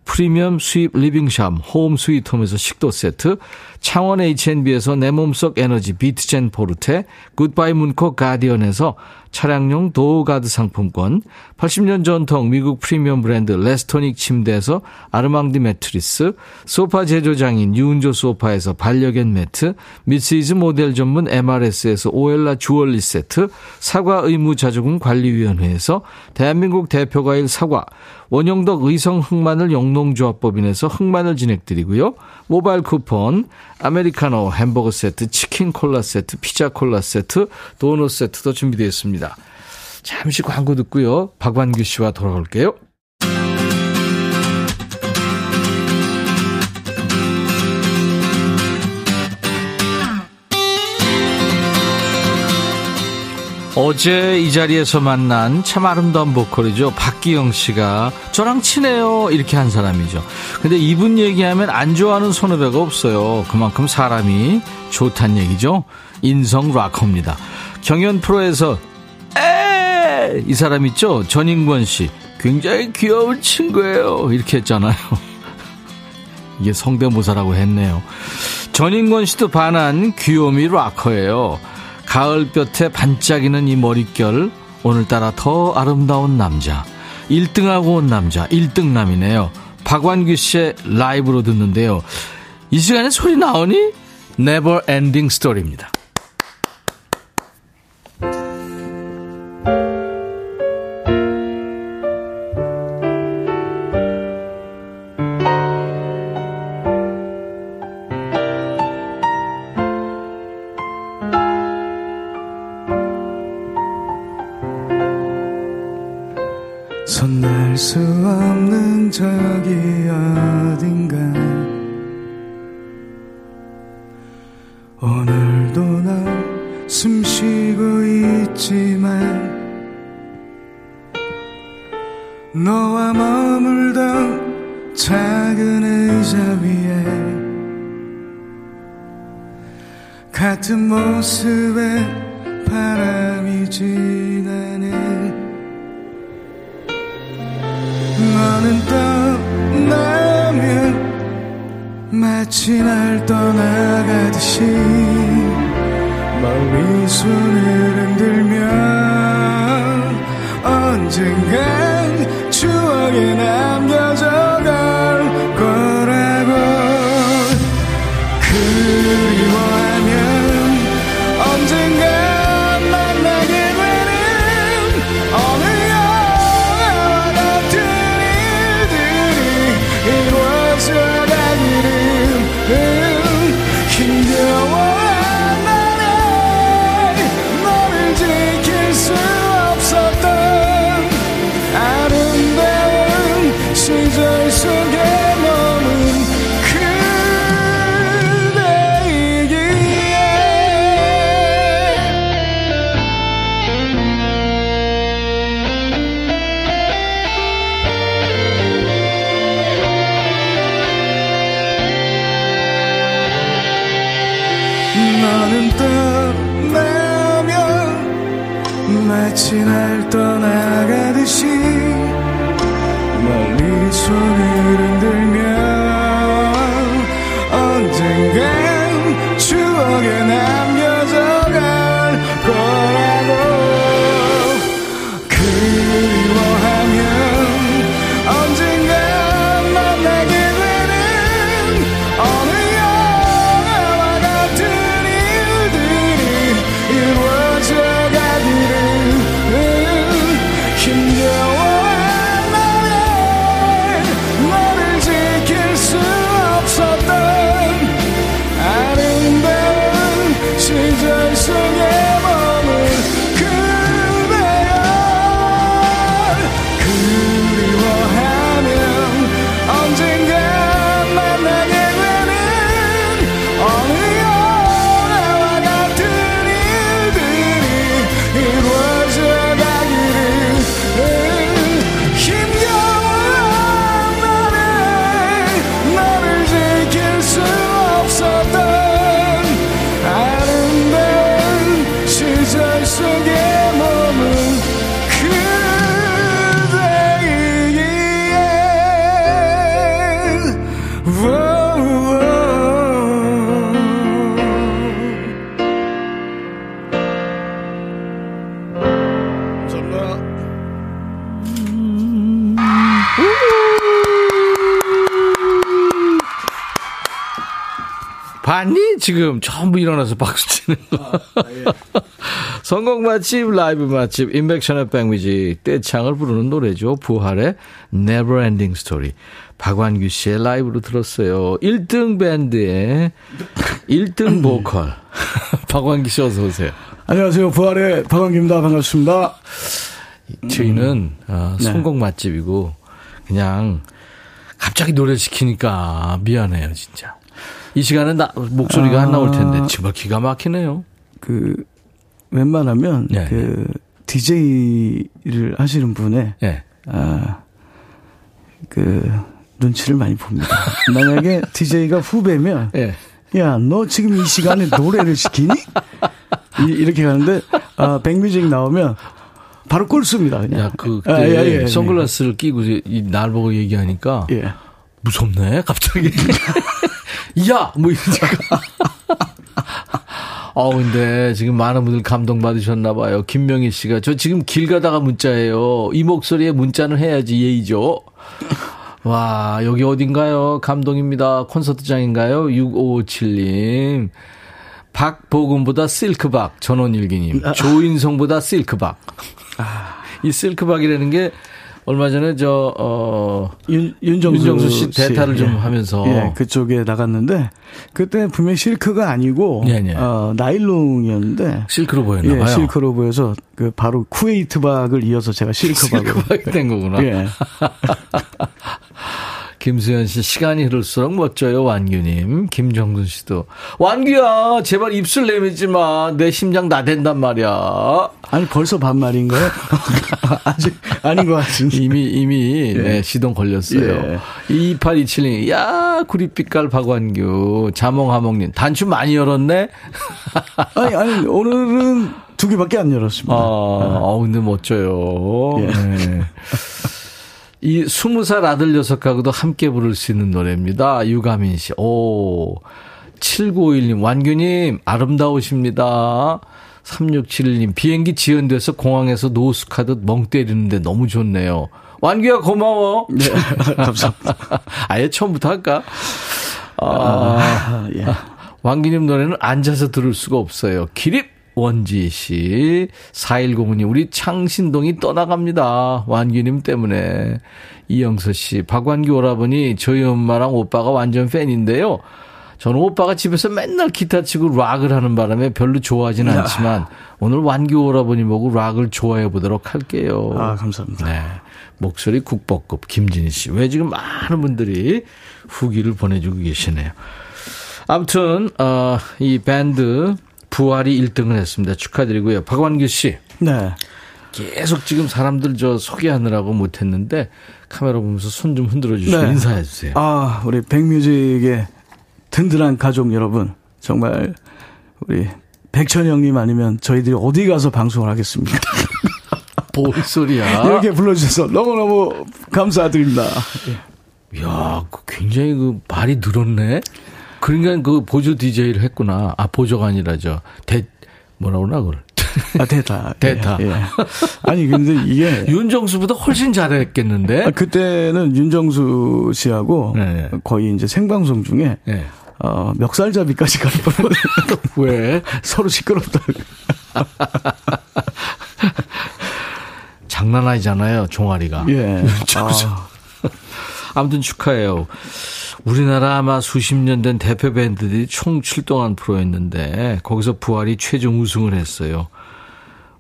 프리미엄 수입 리빙샴 홈 스위트홈에서 식도 세트, 창원 H&B에서 내 몸속 에너지 비트젠 포르테, 굿바이 문코 가디언에서 차량용 도어가드 상품권, 80년 전통 미국 프리미엄 브랜드 레스토닉 침대에서 아르망디 매트리스, 소파 제조장인 유운조 소파에서 반려견 매트, 미스이즈 모델 전문 MRS에서 오엘라 주얼리 세트, 사과 의무 자조금 관리위원회에서 대한민국 대표과일 사과, 원형덕 의성 흑마늘 영농조합법인에서 흑마늘 진행드리고요. 모바일 쿠폰, 아메리카노 햄버거 세트, 치킨 콜라 세트, 피자 콜라 세트, 도넛 세트도 준비되어 있습니다. 잠시 광고 듣고요. 박완규 씨와 돌아올게요. 어제 이 자리에서 만난 참 아름다운 보컬이죠. 박기영 씨가 저랑 친해요. 이렇게 한 사람이죠. 근데 이분 얘기하면 안 좋아하는 선후배가 없어요. 그만큼 사람이 좋단 얘기죠. 인성 락커입니다. 경연 프로에서 에! 이 사람 있죠? 전인권 씨. 굉장히 귀여운 친구예요. 이렇게 했잖아요. 이게 성대모사라고 했네요. 전인권 씨도 반한 귀요미 락커예요. 가을볕에 반짝이는 이 머릿결 오늘따라 더 아름다운 남자 1등하고 온 남자 1등남이네요. 박완규 씨의 라이브로 듣는데요. 이 시간에 소리 나오니? Never Ending Story입니다 지금 전부 일어나서 박수 치는 거. 성공 맛집, 라이브 맛집, 인백션의 백뮤직, 떼창을 부르는 노래죠. 부활의 Never Ending Story. 박완규 씨의 라이브로 들었어요. 1등 밴드의 1등 보컬. 박완규 씨 어서 오세요. 안녕하세요 부활의 박광규입니다 반갑습니다 저희는 어, 네. 성공 맛집이고 그냥 갑자기 노래 시키니까 미안해요 진짜. 이 시간에 나, 목소리가 안 나올 텐데 정말 기가 막히네요. 그 웬만하면 네. 그 DJ를 하시는 분의 예. 아, 그 눈치를 많이 봅니다. 만약에 DJ가 후배면 예. 야, 너 지금 이 시간에 노래를 시키니? 이, 이렇게 가는데 아, 백뮤직 나오면 바로 꼴습니다. 그냥. 야, 그, 아, 예, 예, 예. 선글라스를 끼고 이날 보고 얘기하니까 예. 무섭네, 갑자기. 야! 뭐 이러니까. 어, 근데 지금 많은 분들 감동받으셨나 봐요. 김명희 씨가. 저 지금 길 가다가 문자예요. 이 목소리에 문자는 해야지 예의죠. 와, 여기 어딘가요? 감동입니다. 콘서트장인가요? 6557님. 박보금보다 실크박, 전원일기님. 조인성보다 실크박. 이 실크박이라는 게 얼마 전에 저, 어, 윤, 윤정수, 윤정수 씨 대타를 좀 하면서. 예, 그쪽에 나갔는데 그때 분명히 실크가 아니고 예, 예. 어, 나일론이었는데 실크로 보였나 예. 실크로 보여서 그 바로 쿠웨이트 박을 이어서 제가 실크박으로 실크박이 된 거구나. 예. 김수현 씨, 시간이 흐를수록 멋져요, 완규님. 김정근 씨도. 완규야, 제발 입술 내밀지 마. 내 심장 나댄단 말이야. 아니 벌써 반말인가요? 아직 아닌 것 같은데. 이미, 이미, 네, 시동 걸렸어요. 예. 2827님, 야, 구릿빛깔 박완규. 자몽하몽님, 단추 많이 열었네? 아니 아니 오늘은 두 개밖에 안 열었습니다. 아, 어, 근데 멋져요. 예. 네. 이 스무 살 아들 녀석하고도 함께 부를 수 있는 노래입니다. 유가민 씨. 오. 7951님, 완규님, 아름다우십니다. 3671님, 비행기 지연돼서 공항에서 노숙하듯 멍 때리는데 너무 좋네요. 완규야, 고마워. 네, 감사합니다. 아예 처음부터 할까? 아, 아, 예. 왕기님 노래는 앉아서 들을 수가 없어요. 기립 원지 씨, 4105님, 우리 창신동이 떠나갑니다. 완규님 때문에. 이영서 씨, 박완규 오라버니 저희 엄마랑 오빠가 완전 팬인데요. 저는 오빠가 집에서 맨날 기타 치고 락을 하는 바람에 별로 좋아하지는 않지만 오늘 완규 오라버니 보고 락을 좋아해 보도록 할게요. 아 감사합니다. 네. 목소리 국보급 김진희 씨. 왜 지금 많은 분들이 후기를 보내주고 계시네요. 아무튼, 어, 이 밴드 부활이 1등을 했습니다. 축하드리고요. 박완규 씨. 네. 계속 지금 사람들 저 소개하느라고 못했는데 카메라 보면서 손 좀 흔들어 주시고 네. 인사해 주세요. 아 우리 백뮤직의 든든한 가족 여러분 정말 우리 백천 형님 아니면 저희들이 어디 가서 방송을 하겠습니까? 뭔 소리야? 이렇게 불러주셔서 너무너무 감사드립니다. 야, 그 굉장히 그 말이 늘었네. 그러니까 그 보조 DJ를 했구나. 아, 보조가 아니라 저, 대, 뭐라 그러나, 그걸. 아, 대타. 대타. 예, 예. 아니, 근데 이게. 윤정수보다 훨씬 잘했겠는데? 아, 그때는 윤정수 씨하고 네. 거의 이제 생방송 중에 예. 어, 멱살잡이까지 갈 뻔했는데 왜? 서로 시끄럽다. 장난 아니잖아요, 종아리가. 예. 윤정수. 아 무튼 축하해요. 우리나라 아마 수십 년 된 대표 밴드들이 총 출동한 프로였는데 거기서 부활이 최종 우승을 했어요.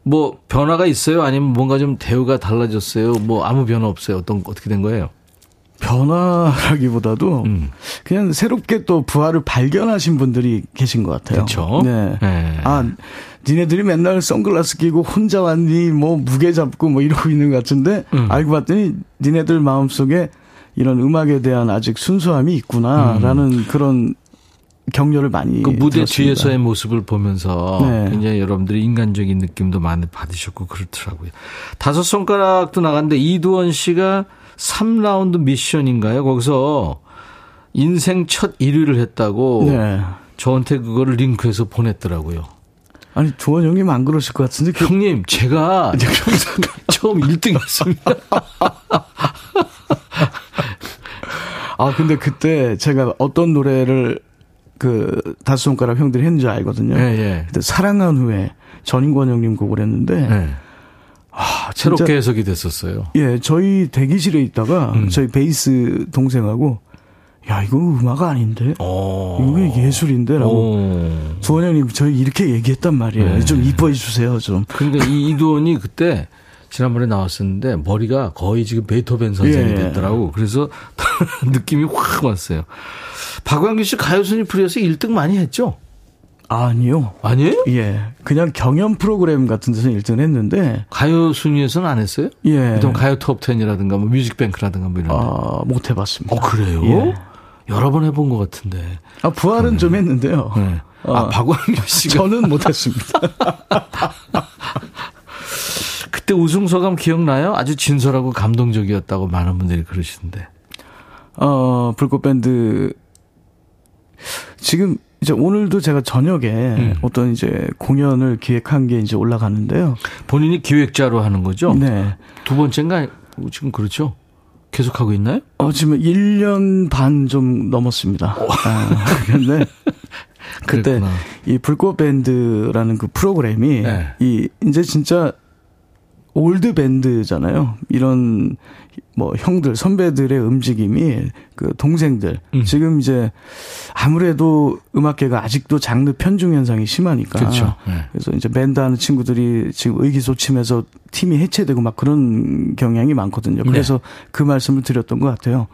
뭐 변화가 있어요? 아니면 뭔가 좀 대우가 달라졌어요? 뭐 아무 변화 없어요? 어떤 어떻게 된 거예요? 변화라기보다도 음. 그냥 새롭게 또 부활을 발견하신 분들이 계신 것 같아요. 그쵸? 네. 네. 아, 니네들이 맨날 선글라스 끼고 혼자 왔니, 뭐 무게 잡고 뭐 이러고 있는 것 같은데, 음. 알고 봤더니 니네들 마음 속에 이런 음악에 대한 아직 순수함이 있구나라는 그런 격려를 많이 그 무대 들었습니다. 뒤에서의 모습을 보면서 네. 굉장히 여러분들이 인간적인 느낌도 많이 받으셨고 그렇더라고요. 다섯 손가락도 나갔는데 이두원 씨가 3라운드 미션인가요? 거기서 인생 첫 1위를 했다고 네. 저한테 그거를 링크해서 보냈더라고요. 아니 조원 형님 안 그러실 것 같은데 그, 형님, 제가 처음 1등 했습니다. 아 근데 그때 제가 어떤 노래를 그 다섯 손가락 형들이 했는지 알거든요. 예, 예. 그때 사랑한 후에 전인권 형님 곡을 했는데 네. 아, 진짜 새롭게 해석이 됐었어요. 예, 저희 대기실에 있다가 음. 저희 베이스 동생하고 야, 이거 음악 아닌데? 오. 이거 예술인데 라고. 오. 주원 형님 저희 이렇게 얘기했단 말이에요. 네. 좀 이뻐해 주세요, 좀. 그러니까 이 이두원이 그때 지난번에 나왔었는데 머리가 거의 지금 베토벤 선생이 예. 됐더라고. 그래서 느낌이 확 왔어요. 박완규 씨 가요순위 프로에서 1등 많이 했죠? 아니요. 아니에요? 예. 그냥 경연 프로그램 같은 데서 1등 했는데 가요 순위에서는 안 했어요? 예. 보통 가요 톱10이라든가 뭐 뮤직뱅크라든가 뭐 이런 데. 아, 못 해봤습니다. 어, 그래요? 예. 여러 번 해본 것 같은데. 아, 부활은 좀 했는데요. 네. 어, 아, 박완규 씨가 저는 못했습니다. 그때 우승 소감 기억나요? 아주 진솔하고 감동적이었다고 많은 분들이 그러시던데. 어, 불꽃밴드 지금 이제 오늘도 제가 저녁에 음. 어떤 이제 공연을 기획한 게 이제 올라가는데요. 본인이 기획자로 하는 거죠? 네. 두 번째인가? 지금 그렇죠? 계속하고 있나요? 어, 지금 1년 반 좀 넘었습니다. 아, 근데 그때 그랬구나. 이 불꽃밴드라는 그 프로그램이 네. 이 이제 진짜 올드 밴드잖아요. 이런 뭐 형들 선배들의 움직임이 그 동생들 음. 지금 이제 아무래도 음악계가 아직도 장르 편중 현상이 심하니까 그렇죠. 네. 그래서 이제 밴드 하는 친구들이 지금 의기소침해서 팀이 해체되고 막 그런 경향이 많거든요. 네. 그래서 그 말씀을 드렸던 것 같아요.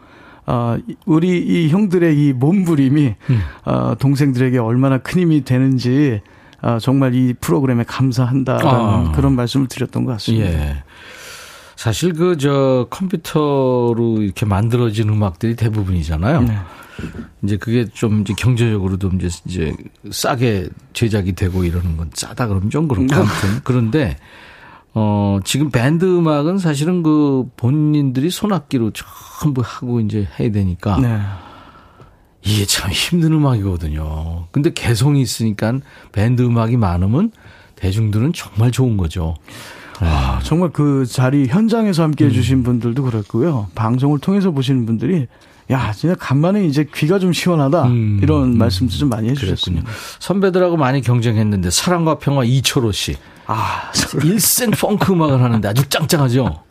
아, 우리 이 형들의 이 몸부림이 음. 아, 동생들에게 얼마나 큰 힘이 되는지 아, 정말 이 프로그램에 감사한다라는 아. 그런 말씀을 드렸던 것 같습니다. 예. 사실 그 저 컴퓨터로 이렇게 만들어진 음악들이 대부분이잖아요. 네. 이제 그게 좀 이제 경제적으로도 이제 이제 싸게 제작이 되고 이러는 건 싸다 그러면 좀 그렇고 아무튼 그런데 어 지금 밴드 음악은 사실은 그 본인들이 손악기로 전부 하고 이제 해야 되니까 네. 이게 참 힘든 음악이거든요. 근데 개성이 있으니까 밴드 음악이 많으면 대중들은 정말 좋은 거죠. 아, 정말 그 자리 현장에서 함께 음. 해주신 분들도 그렇고요. 방송을 통해서 보시는 분들이 야, 진짜 간만에 이제 귀가 좀 시원하다. 음, 이런 음. 말씀도 좀 많이. 해주셨습니다. 선배들하고 많이 경쟁했는데 사랑과 평화 이철호 씨 아, 일생 펑크 음악을 하는데 아주 짱짱하죠.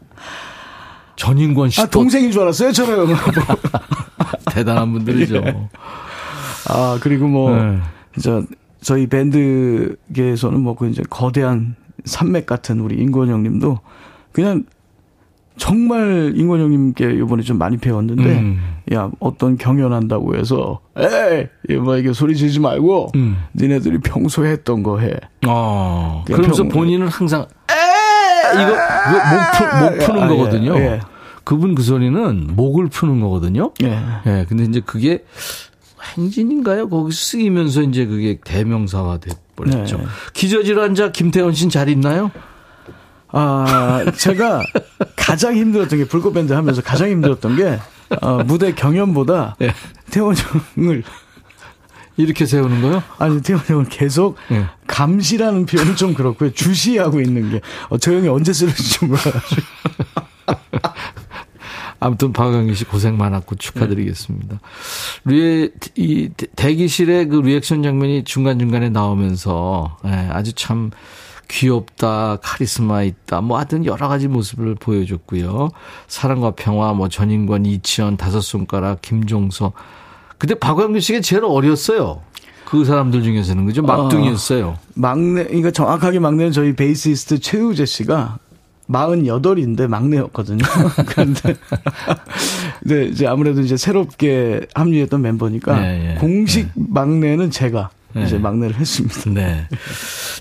전인권 씨 아, 또 동생인 줄 알았어요, 저는. 대단한 분들이죠. 아, 그리고 뭐, 네. 저, 저희 밴드계에서는 뭐, 그 이제 거대한 산맥 같은 우리 인권 형님도 그냥 정말 인권 형님께 이번에 좀 많이 배웠는데, 음. 야, 어떤 경연한다고 해서, 에이! 이거 뭐 이게 소리 지르지 말고, 음. 니네들이 평소에 했던 거 해. 어. 그러면서 평- 본인은 항상 에 이거 목, 푸, 목 푸는 아, 예, 거거든요. 예. 그분 그 소리는 목을 푸는 거거든요. 예. 예. 근데 이제 그게 행진인가요? 거기 쓰이면서 이제 그게 대명사화 돼버렸죠. 네. 기저질환자 김태원 씨는 잘 있나요? 아, 제가 가장 힘들었던 게 불꽃밴드 하면서 가장 힘들었던 게 어, 무대 경연보다 네. 태원 형을 이렇게 세우는 거요? 아니 태원 형을 계속 네. 감시라는 표현은 좀 그렇고요. 주시하고 있는 게 어, 저 형이 언제 쓰러질지 몰라가지고. 아무튼 박광기 씨 고생 많았고 축하드리겠습니다. 리에 이 대- 대기실의 그 리액션 장면이 중간 중간에 나오면서 예, 아주 참 귀엽다, 카리스마 있다, 뭐 하여튼 여러 가지 모습을 보여줬고요. 사랑과 평화, 뭐 전인권, 이치현, 다섯 손가락, 김종서. 근데 박완규 씨가 제일 어렸어요. 그 사람들 중에서는 그죠? 막둥이였어요. 막내, 그러니까 정확하게 막내는 저희 베이시스트 최우재 씨가 48인데 막내였거든요. 그런데, 근데 이제 아무래도 이제 새롭게 합류했던 멤버니까 네, 예. 공식 막내는 제가 네. 이제 막내를 했습니다. 네.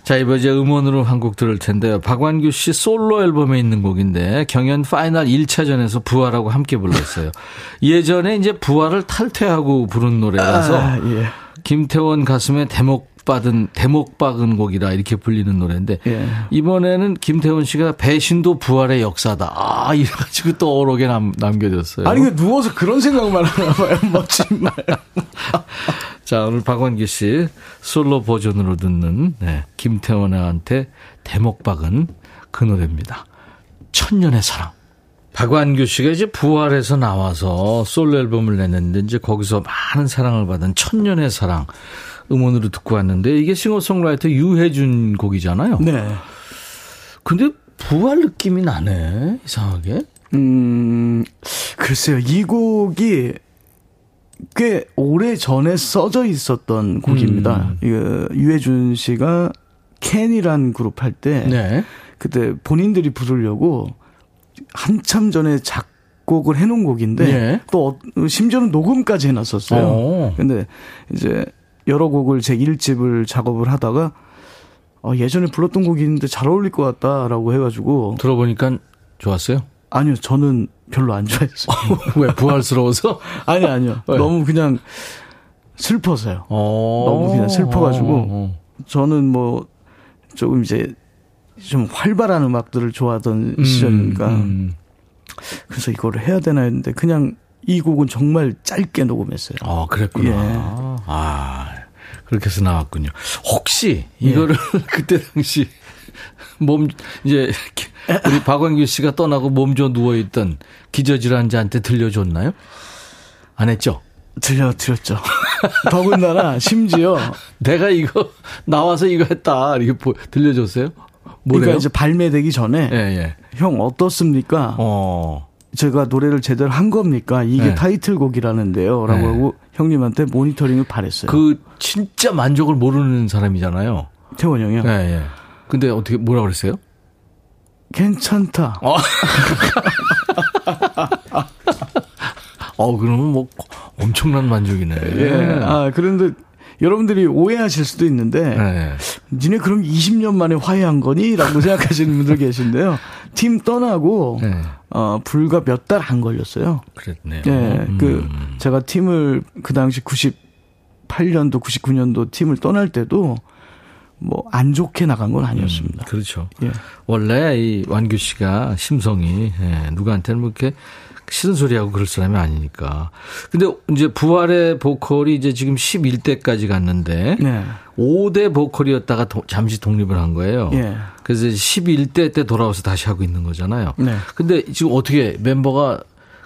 자, 이번 이제 음원으로 한 곡 들을 텐데요. 박완규 씨 솔로 앨범에 있는 곡인데 경연 파이널 1차전에서 부활하고 함께 불렀어요. 예전에 이제 부활을 탈퇴하고 부른 노래라서 아, 예. 김태원 가슴에 대목 받은 대목 박은 곡이라 이렇게 불리는 노래인데 예. 이번에는 김태원 씨가 배신도 부활의 역사다. 아, 이래가지고 또 어록에 남, 남겨졌어요. 아니, 그 누워서 그런 생각만 하나 봐요. 멋진 말. 자, 오늘 박원기 씨 솔로 버전으로 듣는 네, 김태원한테 대목 박은 그 노래입니다. 천년의 사랑. 박완규 씨가 이제 부활해서 나와서 솔로 앨범을 냈는데 이제 거기서 많은 사랑을 받은 천년의 사랑 음원으로 듣고 왔는데 이게 싱어송라이터 유해준 곡이잖아요. 네. 근데 부활 느낌이 나네 이상하게. 음, 글쎄요. 이 곡이 꽤 오래 전에 써져 있었던 곡입니다. 그 유해준 씨가 캔이란 그룹 할때 네. 그때 본인들이 부르려고 한참 전에 작곡을 해놓은 곡인데 예. 또 어- 심지어는 녹음까지 해놨었어요. 어. 근데 이제 여러 곡을 제 1집을 작업을 하다가 어, 예전에 불렀던 곡이 있는데 잘 어울릴 것 같다라고 해가지고 들어보니까 좋았어요. 아니요 저는 별로 안 좋아했어요. 왜 부활스러워서? 아니 아니요 왜? 너무 그냥 슬퍼서요. 어. 너무 그냥 슬퍼가지고 어. 저는 뭐 조금 이제 좀 활발한 음악들을 좋아하던 음, 시절이니까 음. 그래서 이거를 해야 되나 했는데 그냥 이 곡은 정말 짧게 녹음했어요. 어, 그랬구나. 예. 아, 그렇게 해서 나왔군요. 혹시 이거를 그때 당시 몸 이제 우리 박광규 씨가 떠나고 몸져 누워 있던 기저질환자한테 들려줬나요? 안 했죠? 들려 드렸죠. 더군다나 심지어 내가 이거 나와서 이거 했다 이렇게 보- 들려줬어요? 뭐래요? 그러니까 이제 발매되기 전에 예, 예. 형 어떻습니까? 어. 제가 노래를 제대로 한 겁니까? 이게 네. 타이틀곡이라는데요. 라고 네. 하고 형님한테 모니터링을 바랬어요. 그 진짜 만족을 모르는 사람이잖아요. 태원 형이요. 예, 예. 근데 어떻게 뭐라 그랬어요? 괜찮다. 어, 그러면 뭐 엄청난 만족이네. 예. 아, 그런데 여러분들이 오해하실 수도 있는데 예. 니네 그럼 20년 만에 화해한 거니? 라고 생각하시는 분들 계신데요. 팀 떠나고 네. 어, 불과 몇 달 안 걸렸어요. 그랬네요. 예. 음. 그 제가 팀을 그 당시 98년도 99년도 팀을 떠날 때도 뭐 안 좋게 나간 건 아니었습니다. 그렇죠. 예. 원래 이 완규 씨가 심성이 예, 누구한테는 뭐 이렇게 싫은 소리하고 그럴 사람이 아니니까. 근데 이제 부활의 보컬이 이제 지금 11대까지 갔는데 네. 5대 보컬이었다가 도- 잠시 독립을 한 거예요. 예. 그래서 이제 11대 때 돌아와서 다시 하고 있는 거잖아요. 네. 근데 지금 어떻게 멤버가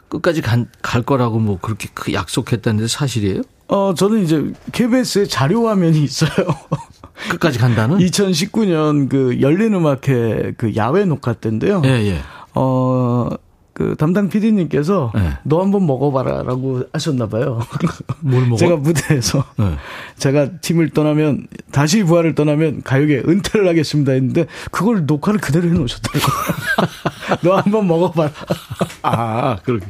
끝까지 간, 갈 거라고 뭐 그렇게 그 약속했다는데 사실이에요? 어, 저는 이제 KBS에 자료 화면이 있어요. 끝까지 간다는? 2019년 그 열린 음악회 그 야외 녹화 때인데요. 예, 예. 어, 그 담당 PD님께서 네. 너 한번 먹어봐라라고 하셨나 봐요. 뭘 먹어? 제가 무대에서 네. 제가 팀을 떠나면 다시 부활을 떠나면 가요계 은퇴를 하겠습니다 했는데 그걸 녹화를 그대로 해놓으셨더라고요. 너 한번 먹어봐라. 아, 그렇게.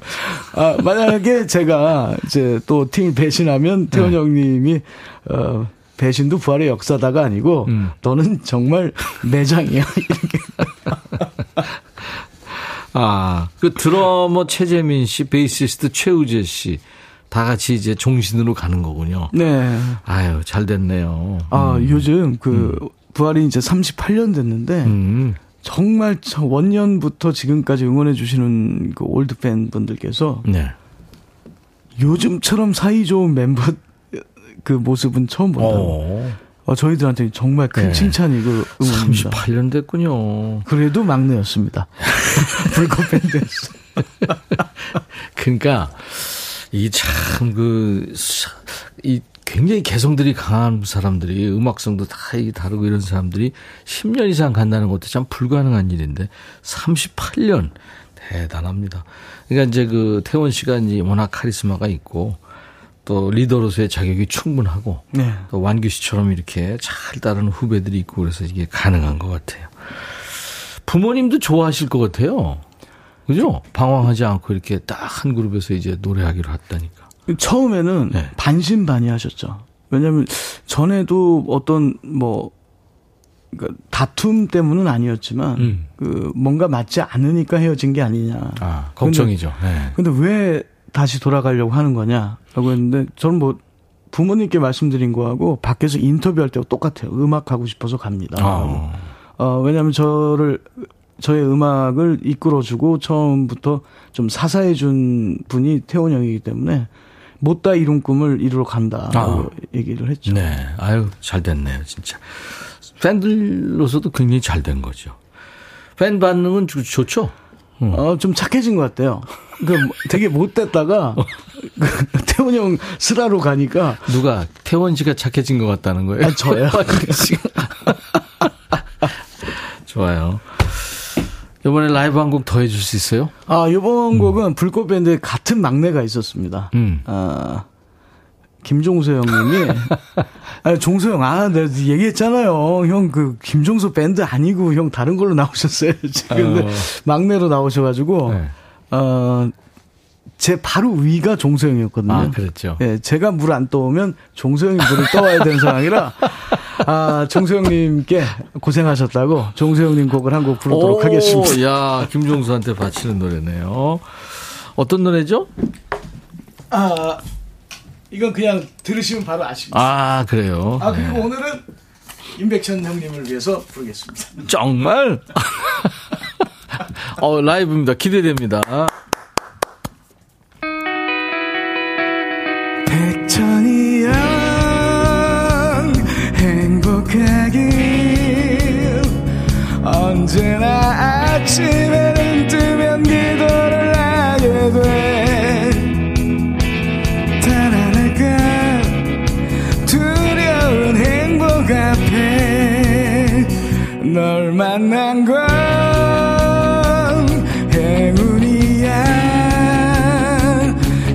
아, 만약에 제가 이제 또 팀을 배신하면 태원 네. 형님이 어 배신도 부활의 역사다가 아니고 음. 너는 정말 매장이야. 이렇게. 아, 그 드러머 최재민 씨, 베이시스트 최우재 씨. 다 같이 이제 종신으로 가는 거군요. 네. 아유, 잘 됐네요. 아, 음. 요즘 그 부활이 이제 38년 됐는데 음. 정말 저 원년부터 지금까지 응원해 주시는 그 올드 팬 분들께서 네. 요즘처럼 사이 좋은 member 그 모습은 처음 본다 고. 어. 어, 저희들한테 정말 큰 네. 칭찬이고 응원입니다. 38년 됐군요. 그래도 막내였습니다. 불꽃 밴드에서. 그러니까 이 참 그이 굉장히 개성들이 강한 사람들이 음악성도 다 다르고 이런 사람들이 10년 이상 간다는 것도 참 불가능한 일인데 38년 대단합니다. 그러니까 이제 그 태원 씨가 이제 워낙 카리스마가 있고 또 리더로서의 자격이 충분하고 네. 또 완규 씨처럼 이렇게 잘 따르는 후배들이 있고 그래서 이게 가능한 것 같아요. 부모님도 좋아하실 것 같아요. 그죠? 방황하지 않고 이렇게 딱 한 그룹에서 이제 노래하기로 했다니까. 처음에는 네. 반신반의하셨죠. 왜냐하면 전에도 어떤 뭐 그러니까 다툼 때문은 아니었지만 음. 그 뭔가 맞지 않으니까 헤어진 게 아니냐. 아, 걱정이죠. 네. 근데 왜 다시 돌아가려고 하는 거냐라고 했는데 저는 뭐 부모님께 말씀드린 거하고 밖에서 인터뷰할 때와 똑같아요. 음악 하고 싶어서 갑니다. 아, 어, 왜냐하면 저를 저의 음악을 이끌어주고 처음부터 좀 사사해준 분이 태원 형이기 때문에 못다 이룬 꿈을 이루러 간다라고 아. 얘기를 했죠. 네. 아유, 잘 됐네요, 진짜. 팬들로서도 굉장히 잘 된 거죠. 팬 반응은 좋- 좋 죠? 어, 좀 착해진 것 같아요. 그 되게 못됐다가 그 태원 형 슬하러 가니까 누가 태원 씨가 착해진 것 같다는 거예요? 아, 저요. 좋아요. 이번에 라이브 한 곡 더 해줄 수 있어요? 아 이번 곡은 불꽃 밴드에 같은 막내가 있었습니다. 음. 아 김종서 형님이 아 종서 형, 아 내가 얘기했잖아요. 형 그 김종서 밴드 아니고 형 다른 걸로 나오셨어요. 지금 근데 어. 막내로 나오셔가지고 네. 어 제 바로 위가 종서 형이었거든요. 아, 그랬죠. 예, 제가 물 안 떠오면 종서 형이 물을 떠와야 되는 상황이라 아 종서 형님께 고생하셨다고 종서 형님 곡을 한 곡 부르도록 오, 하겠습니다. 야, 김종수한테 바치는 노래네요. 어떤 노래죠? 아 이건 그냥 들으시면 바로 아십니다. 아, 그래요. 아 그리고 네. 오늘은 임백천 형님을 위해서 부르겠습니다. 정말? 어, 라이브입니다. 기대됩니다. 백천이 형 행복하길 언제나 아침에 만난 건 행운이야.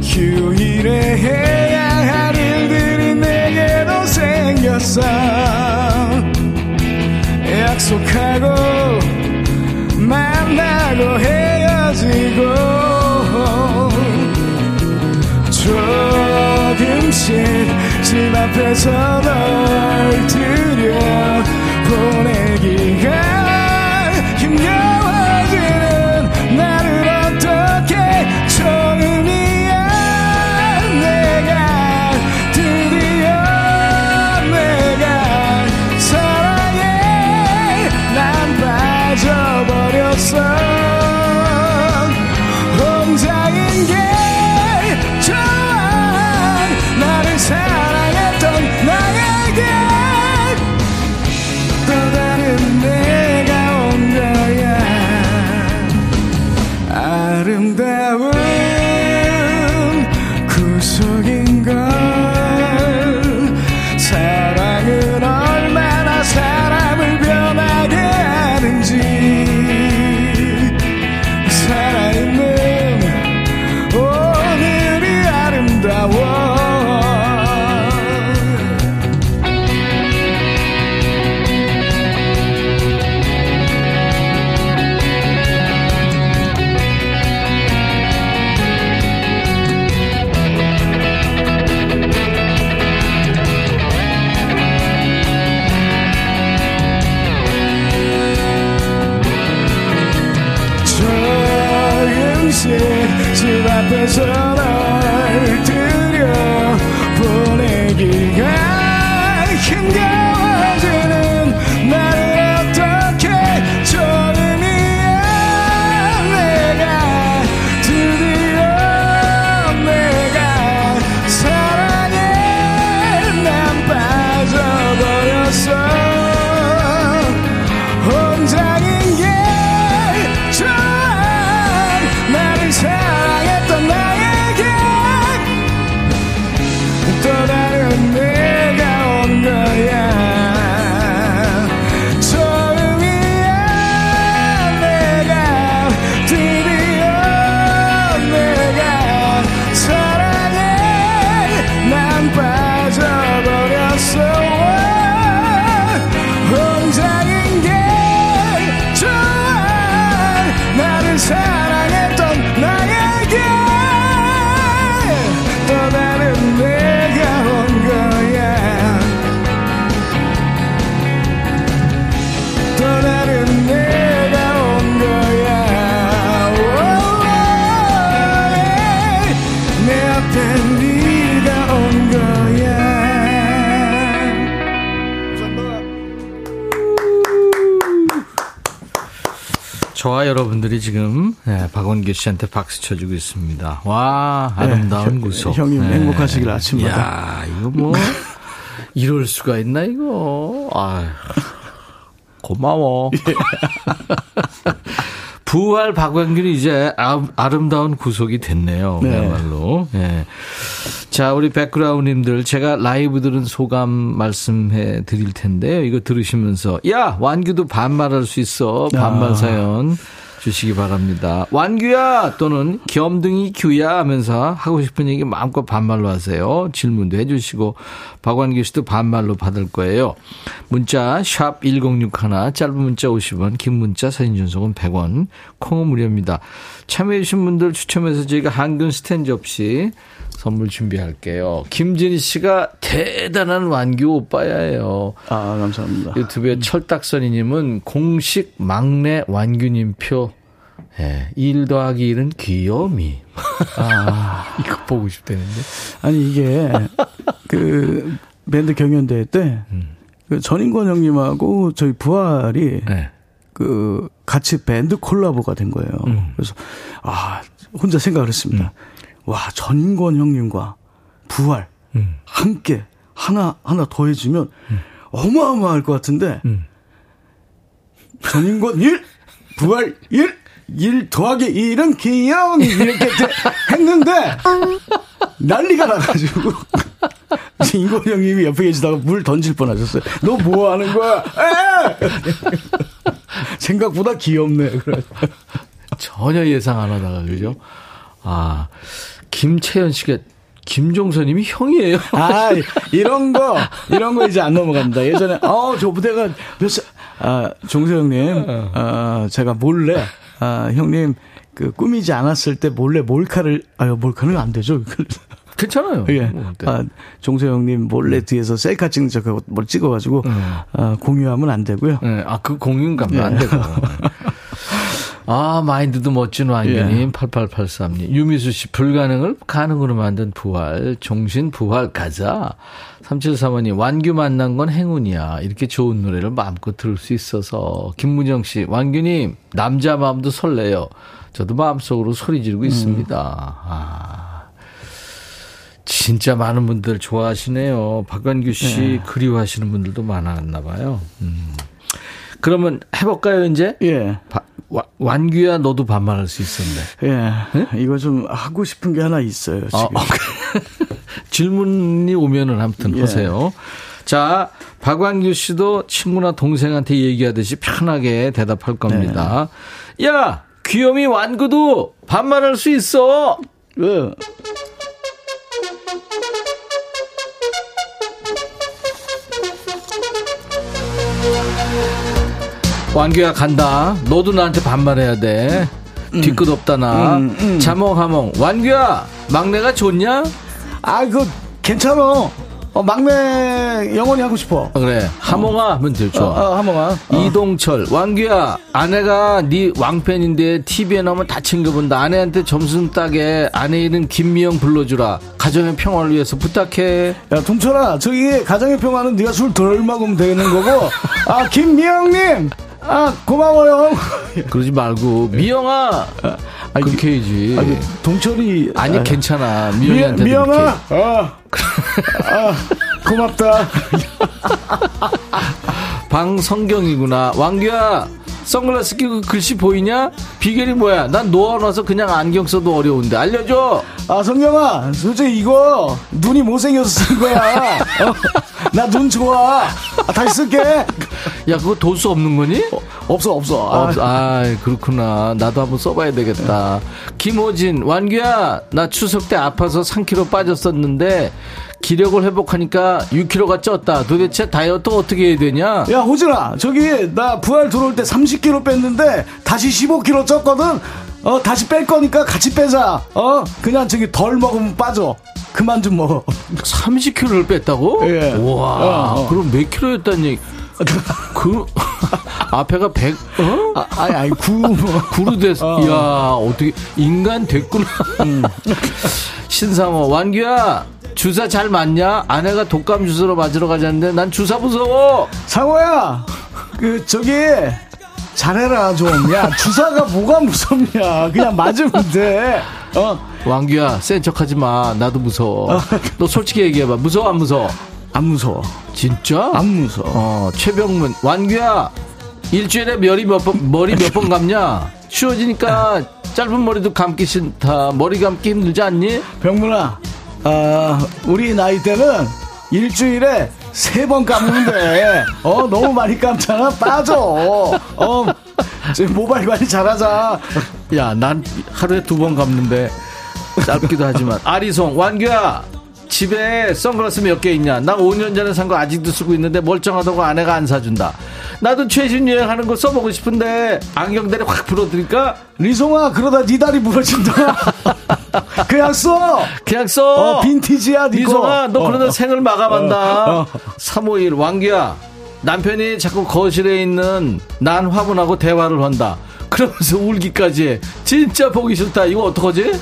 휴일에 해야 할 일들이 내게도 생겼어. 약속하고 만나고 헤어지고 조금씩 집 앞에서 널 들여 보내 여러분들이 지금 네, 박원규 씨한테 박수 쳐주고 있습니다. 와 아름다운 네, 구속. 형님 네. 행복하시길 아침마다. 야 이거 뭐 이럴 수가 있나 이거. 아 고마워. 부활 박광균이 이제 아, 아름다운 구속이 됐네요. 네. 그야말로. 예. 자, 우리 백그라운드님들 제가 라이브 들은 소감 말씀해 드릴 텐데요. 이거 들으시면서 야 완규도 반말할 수 있어. 반말 아. 사연 주시기 바랍니다. 완규야 또는 겸등이 규야 하면서 하고 싶은 얘기 마음껏 반말로 하세요. 질문도 해주시고 박완규 씨도 반말로 받을 거예요. 문자 샵 1061, 짧은 문자 50원, 긴 문자 사진 전송은 100원, 콩은 무료입니다. 참여해 주신 분들 추첨해서 저희가 한균 스탠 접시 선물 준비할게요. 김진희 씨가 대단한 완규 오빠야예요. 아, 감사합니다. 유튜브에 철딱선이님은 공식 막내 완규님 표. 예, 1 더하기 1은 귀요미. 아, 이거 보고 싶다는데. 아니, 이게, 그, 밴드 경연대회 때, 그 전인권 형님하고 저희 부활이, 네. 그, 같이 밴드 콜라보가 된 거예요. 그래서, 아, 혼자 생각을 했습니다. 와, 전인권 형님과 부활, 함께, 하나, 하나 더해지면, 어마어마할 것 같은데, 전인권 1, 부활 1, 1 더하기 1은 귀여운 이렇게 했는데 난리가 나가지고 인권 형님이 옆에 계시다가 물 던질 뻔하셨어요. 너 뭐 하는 거야? 에! 생각보다 귀엽네. 전혀 예상 안 하다가, 그죠? 아, 김채연 씨가 김종서님이 형이에요. 아, 이런 거, 이런 거 이제 안 넘어갑니다. 예전에, 어, 저 부대가 몇 살, 아, 종세 형님, 아, 제가 몰래, 아, 형님, 그, 꾸미지 않았을 때 몰래 몰카를, 아유, 몰카는 안 되죠. 괜찮아요. 예. 뭐, 네. 아, 종세 형님 몰래 뒤에서 셀카 찍는 척, 뭘 찍어가지고, 아, 공유하면 안 되고요. 네, 아, 그 공유는 가면 안 예. 되고. 아, 마인드도 멋진 완규님, 8883님. 유미수 씨, 불가능을 가능으로 만든 부활, 종신 부활 가자. 3735님, 완규 만난 건 행운이야. 이렇게 좋은 노래를 마음껏 들을 수 있어서. 김문정 씨, 완규님, 남자 마음도 설레요. 저도 마음속으로 소리 지르고 있습니다. 아. 진짜 많은 분들 좋아하시네요. 박완규 씨 그리워하시는 분들도 많았나 봐요. 음. 그러면 해볼까요, 이제? 예. 바- 와- 완규야, 너도 반말할 수 있었는데. 예. 이거 좀 하고 싶은 게 하나 있어요, 지금. 아, 질문이 오면은 아무튼 예. 보세요. 자, 박완규 씨도 친구나 동생한테 얘기하듯이 편하게 대답할 겁니다. 네. 야, 귀요미 완구도 반말할 수 있어. 예. 완규야 간다. 너도 나한테 반말해야 돼. 뒤끝 없다 나. 음, 자몽하몽. 완규야 막내가 좋냐? 아, 그거 괜찮아. 어, 막내 영원히 하고 싶어. 아, 그래. 하몽아 하면 돼. 어, 좋아. 어, 한번 와. 이동철, 왕규야, 아내가 네 왕팬인데 TV에 나오면 다 챙겨본다. 아내한테 점수 따게 아내 이름 김미영 불러주라. 가정의 평화를 위해서 부탁해. 야, 동철아, 저기 가정의 평화는 네가 술 덜 먹으면 되는 거고. 아, 김미영님, 아 고마워요. 그러지 말고 미영아. 아니, 그렇게 해야지. 아니, 동철이 아니 아, 괜찮아. 미, 미영이한테 미영아, 그렇게. 아, 아, 고맙다. 방성경이구나. 왕규야. 선글라스 끼고 글씨 보이냐? 비결이 뭐야? 난 놓아놔서 그냥 안경 써도 어려운데 알려줘. 아, 성경아, 솔직히 이거 눈이 못생겨서 쓴 거야. 어, 나눈 좋아. 아, 다시 쓸게. 야 그거 돌수 없는 거니? 없어, 없어. 아, 어, 아, 그렇구나. 나도 한번 써봐야 되겠다. 김호진, 완규야, 나 추석 때 아파서 3kg 빠졌었는데, 기력을 회복하니까 6kg가 쪘다. 도대체 다이어트 어떻게 해야 되냐? 야, 호진아, 저기, 나 부활 들어올 때 30kg 뺐는데, 다시 15kg 쪘거든? 어, 다시 뺄 거니까 같이 빼자. 어, 그냥 저기 덜 먹으면 빠져. 그만 좀 먹어. 30kg를 뺐다고? 예. 와, 어, 어. 그럼 몇 킬로였다는 얘기? 그, 앞에가 100, 어? 아, 아니, 아니, 구, 뭐. 구로 됐어. 어. 이야, 어떻게, 인간 됐구나. 음. 신상호, 완규야, 주사 잘 맞냐? 아내가 독감 주사로 맞으러 가자는데 난 주사 무서워! 상호야, 그, 저기, 잘해라 좀. 야 주사가 뭐가 무섭냐. 그냥 맞으면 돼. 어. 왕규야, 센 척하지 마. 나도 무서워. 너 솔직히 얘기해봐. 무서워, 안 무서워? 안 무서워. 진짜? 안 무서워. 어, 최병문. 왕규야, 일주일에 머리 몇 번, 머리 몇 번 감냐? 추워지니까 짧은 머리도 감기 싫다. 머리 감기 힘들지 않니? 병문아, 아, 우리 나이 때는 일주일에 세번 돼. 어, 너무 많이 감잖아. 빠져. 어, 지금 모발 관리 잘하자. 야, 난 하루에 두 번 감는데 짧기도 하지만. 아리송, 완규야, 집에 선글라스 몇 개 있냐? 나 5년 전에 산 거 아직도 쓰고 있는데 멀쩡하다고 아내가 안 사준다. 나도 최신 유행하는 거 써보고 싶은데 안경대리 확 풀어드릴까? 리송아, 그러다 네 다리 부러진다. 그냥 써. 그냥 써. 어, 빈티지야, 네 거. 미송아, 너 그러다 어. 생을 마감한다. 어, 어. 351 왕규야, 남편이 자꾸 거실에 있는 난 화분하고 대화를 한다. 그러면서 울기까지 해. 진짜 보기 싫다. 이거 어떡하지?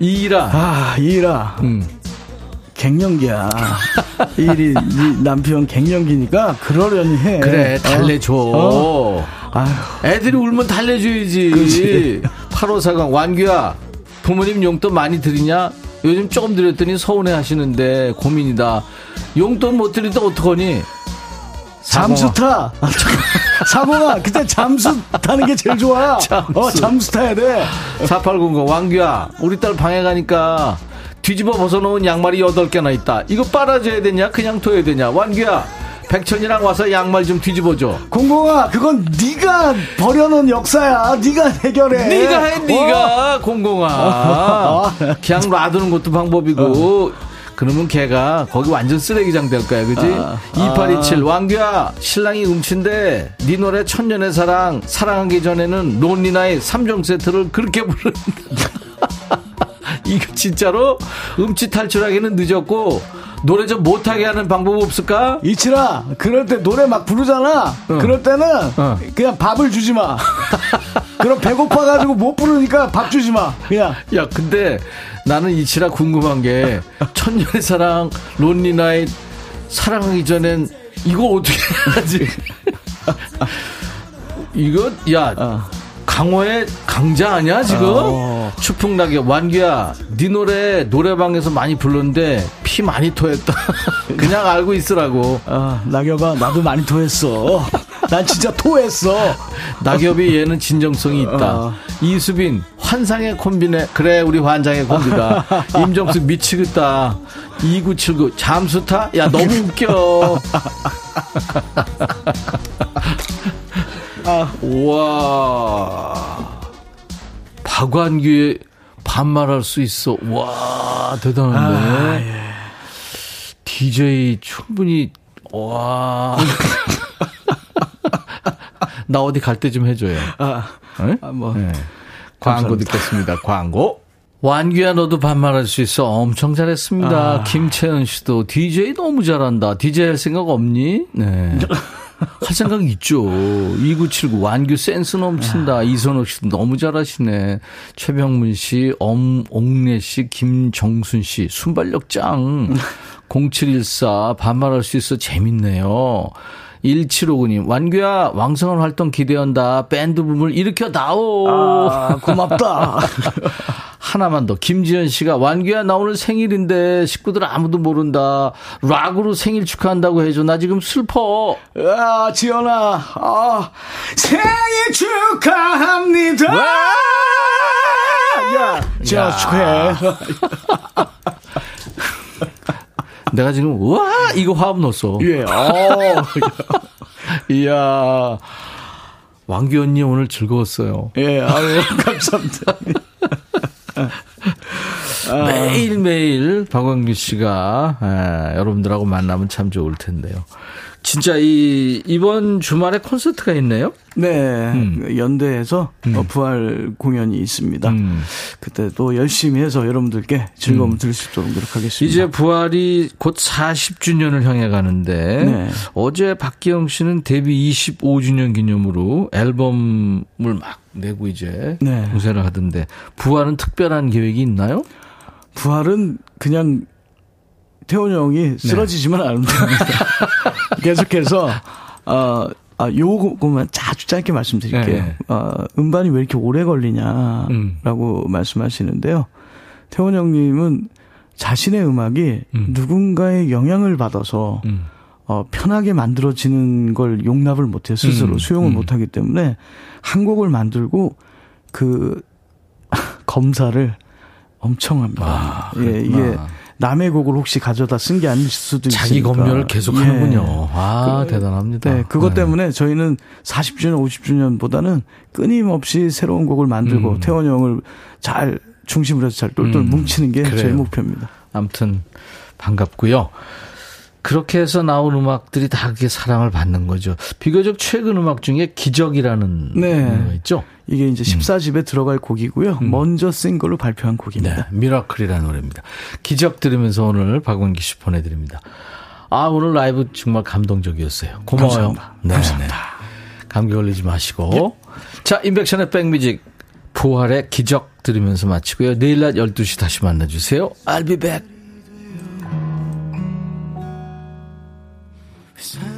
이일아. 아, 이라. 음. 갱년기야. 일이 네 남편 갱년기니까 그러려니 해. 그래, 달래줘. 어? 아휴. 애들이 울면 달래줘야지. 그치. 8540 완규야, 부모님 용돈 많이 드리냐? 요즘 조금 드렸더니 서운해 하시는데 고민이다. 용돈 못때 어떡하니? 잠수 타. 사봉아, 그때 잠수 타는 게 제일 좋아. 잠수. 어, 잠수 타야 돼. 4800 왕규야 우리 딸 방에 가니까 뒤집어 벗어놓은 양말이 8개나 있다 이거 빨아줘야 되냐 그냥 둬야 되냐 왕규야 백천이랑 와서 양말 좀 뒤집어줘. 공공아, 그건 네가 버려놓은 역사야. 네가 해결해. 네가 해 어? 네가. 공공아. 그냥 놔두는 것도 방법이고. 그러면 걔가 거기 완전 쓰레기장 될 거야. 그지? 아. 2827 왕규야 신랑이 음치인데 네 노래 천년의 사랑 사랑하기 전에는 론리나의 3종 세트를 그렇게 부른다 이거 진짜로 음치 탈출하기는 늦었고 노래 좀 못하게 하는 방법 없을까? 이치라, 그럴 때 노래 막 부르잖아. 그럴 때는 어. 그냥 밥을 주지 마. 그럼 배고파가지고 못 부르니까 밥 주지 마. 그냥. 야, 근데 나는 이치라 궁금한 게 천년의 사랑, 론리 나잇 사랑하기 전엔 이거 어떻게 하지? 이거 야 어. 강호의 강자 아니야 지금? 어. 추풍낙엽 완규야 네 노래 노래방에서 많이 불렀는데 피 많이 토했다 그냥 알고 있으라고 아, 낙엽아, 나도 많이 토했어. 난 진짜 토했어. 낙엽이 얘는 진정성이 있다. 어. 이수빈 환상의 콤비네. 그래 우리 환장의 콤비다. 임정수 미치겠다. 2979 잠수타? 야 너무 웃겨. 아. 와 박완규의 반말할 수 있어. 와 대단한데. 아, 예. DJ 충분히 와. 나 어디 갈 때 좀 해줘요. 아, 네? 아, 뭐. 네. 광고. 듣겠습니다. 광고. 완규야 너도 반말할 수 있어. 엄청 잘했습니다. 아. 김채은 씨도 DJ 너무 잘한다. DJ 할 생각 없니? 네. 할 생각 있죠. 2979 완규 센스 넘친다. 이선옥 씨도 너무 잘하시네. 최병문 씨, 엄 옥래 씨, 김정순 씨 순발력 짱. 0714 반말할 수 있어 재밌네요. 1759님, 완규야, 왕성한 활동 기대한다. 밴드 붐을 일으켜 다오. 아, 고맙다. 하나만 더. 김지현 씨가 완규야 나 오늘 생일인데 식구들 아무도 모른다. 락으로 생일 축하한다고 해줘. 나 지금 슬퍼. 아, 지연아, 아, 생일 축하합니다! 야, 지연아, 야. 축하해. 내가 지금 우와 이거 화음 넣었어. 예, 어, 이야. 왕규 언니 오늘 즐거웠어요. 예, 아유, 감사합니다. 매일매일 박광규 씨가 에, 여러분들하고 만나면 참 좋을 텐데요. 진짜 이 이번 주말에 콘서트가 있네요. 네, 연대에서 어, 부활 공연이 있습니다. 음. 그때 또 열심히 해서 여러분들께 즐거움을 드릴 수 있도록 노력하겠습니다. 이제 부활이 곧 40주년을 향해 가는데 네. 어제 박기영 씨는 데뷔 25주년 기념으로 앨범을 막 내고 이제 네. 공세를 하던데 부활은 특별한 계획이 있나요? 부활은 그냥 태훈 형이 쓰러지지만 않으면 됩니다. 계속해서 어, 아, 요거만 아주 짧게 말씀드릴게요. 네. 아, 음반이 왜 이렇게 오래 걸리냐라고 음. 말씀하시는데요. 태원 형님은 자신의 음악이 음. 누군가의 영향을 받아서 음. 어, 편하게 만들어지는 걸 용납을 못해요. 스스로 음, 수용을 음. 못하기 때문에 한 곡을 만들고 그 검사를 엄청 합니다. 아, 예, 이게. 남의 곡을 혹시 가져다 쓴 게 아닐 수도 있으니까. 자기 검열을 계속 예. 하는군요. 아, 그- 대단합니다. 네, 그것 네. 때문에 저희는 40주년, 50주년보다는 끊임없이 새로운 곡을 만들고 음. 태원 형을 잘 중심으로 해서 잘 똘똘 음, 뭉치는 게 그래요. 목표입니다. 아무튼 반갑고요. 그렇게 해서 나온 음악들이 다 그게 사랑을 받는 거죠. 비교적 최근 음악 중에 기적이라는 네. 노래가 있죠. 이게 이제 14집에 들어갈 곡이고요. 음. 먼저 싱글로 발표한 네, 곡입니다. Miracle이라는 노래입니다. 기적 들으면서 오늘 박완규 씨 보내드립니다. 아 오늘 라이브 정말 감동적이었어요. 고마워요. 감사합니다. 네, 감사합니다. 네. 감기 걸리지 마시고. 자, 인백션의 백뮤직 부활의 기적 들으면서 마치고요. 내일 낮 12시 다시 만나주세요. I'll be back. Cause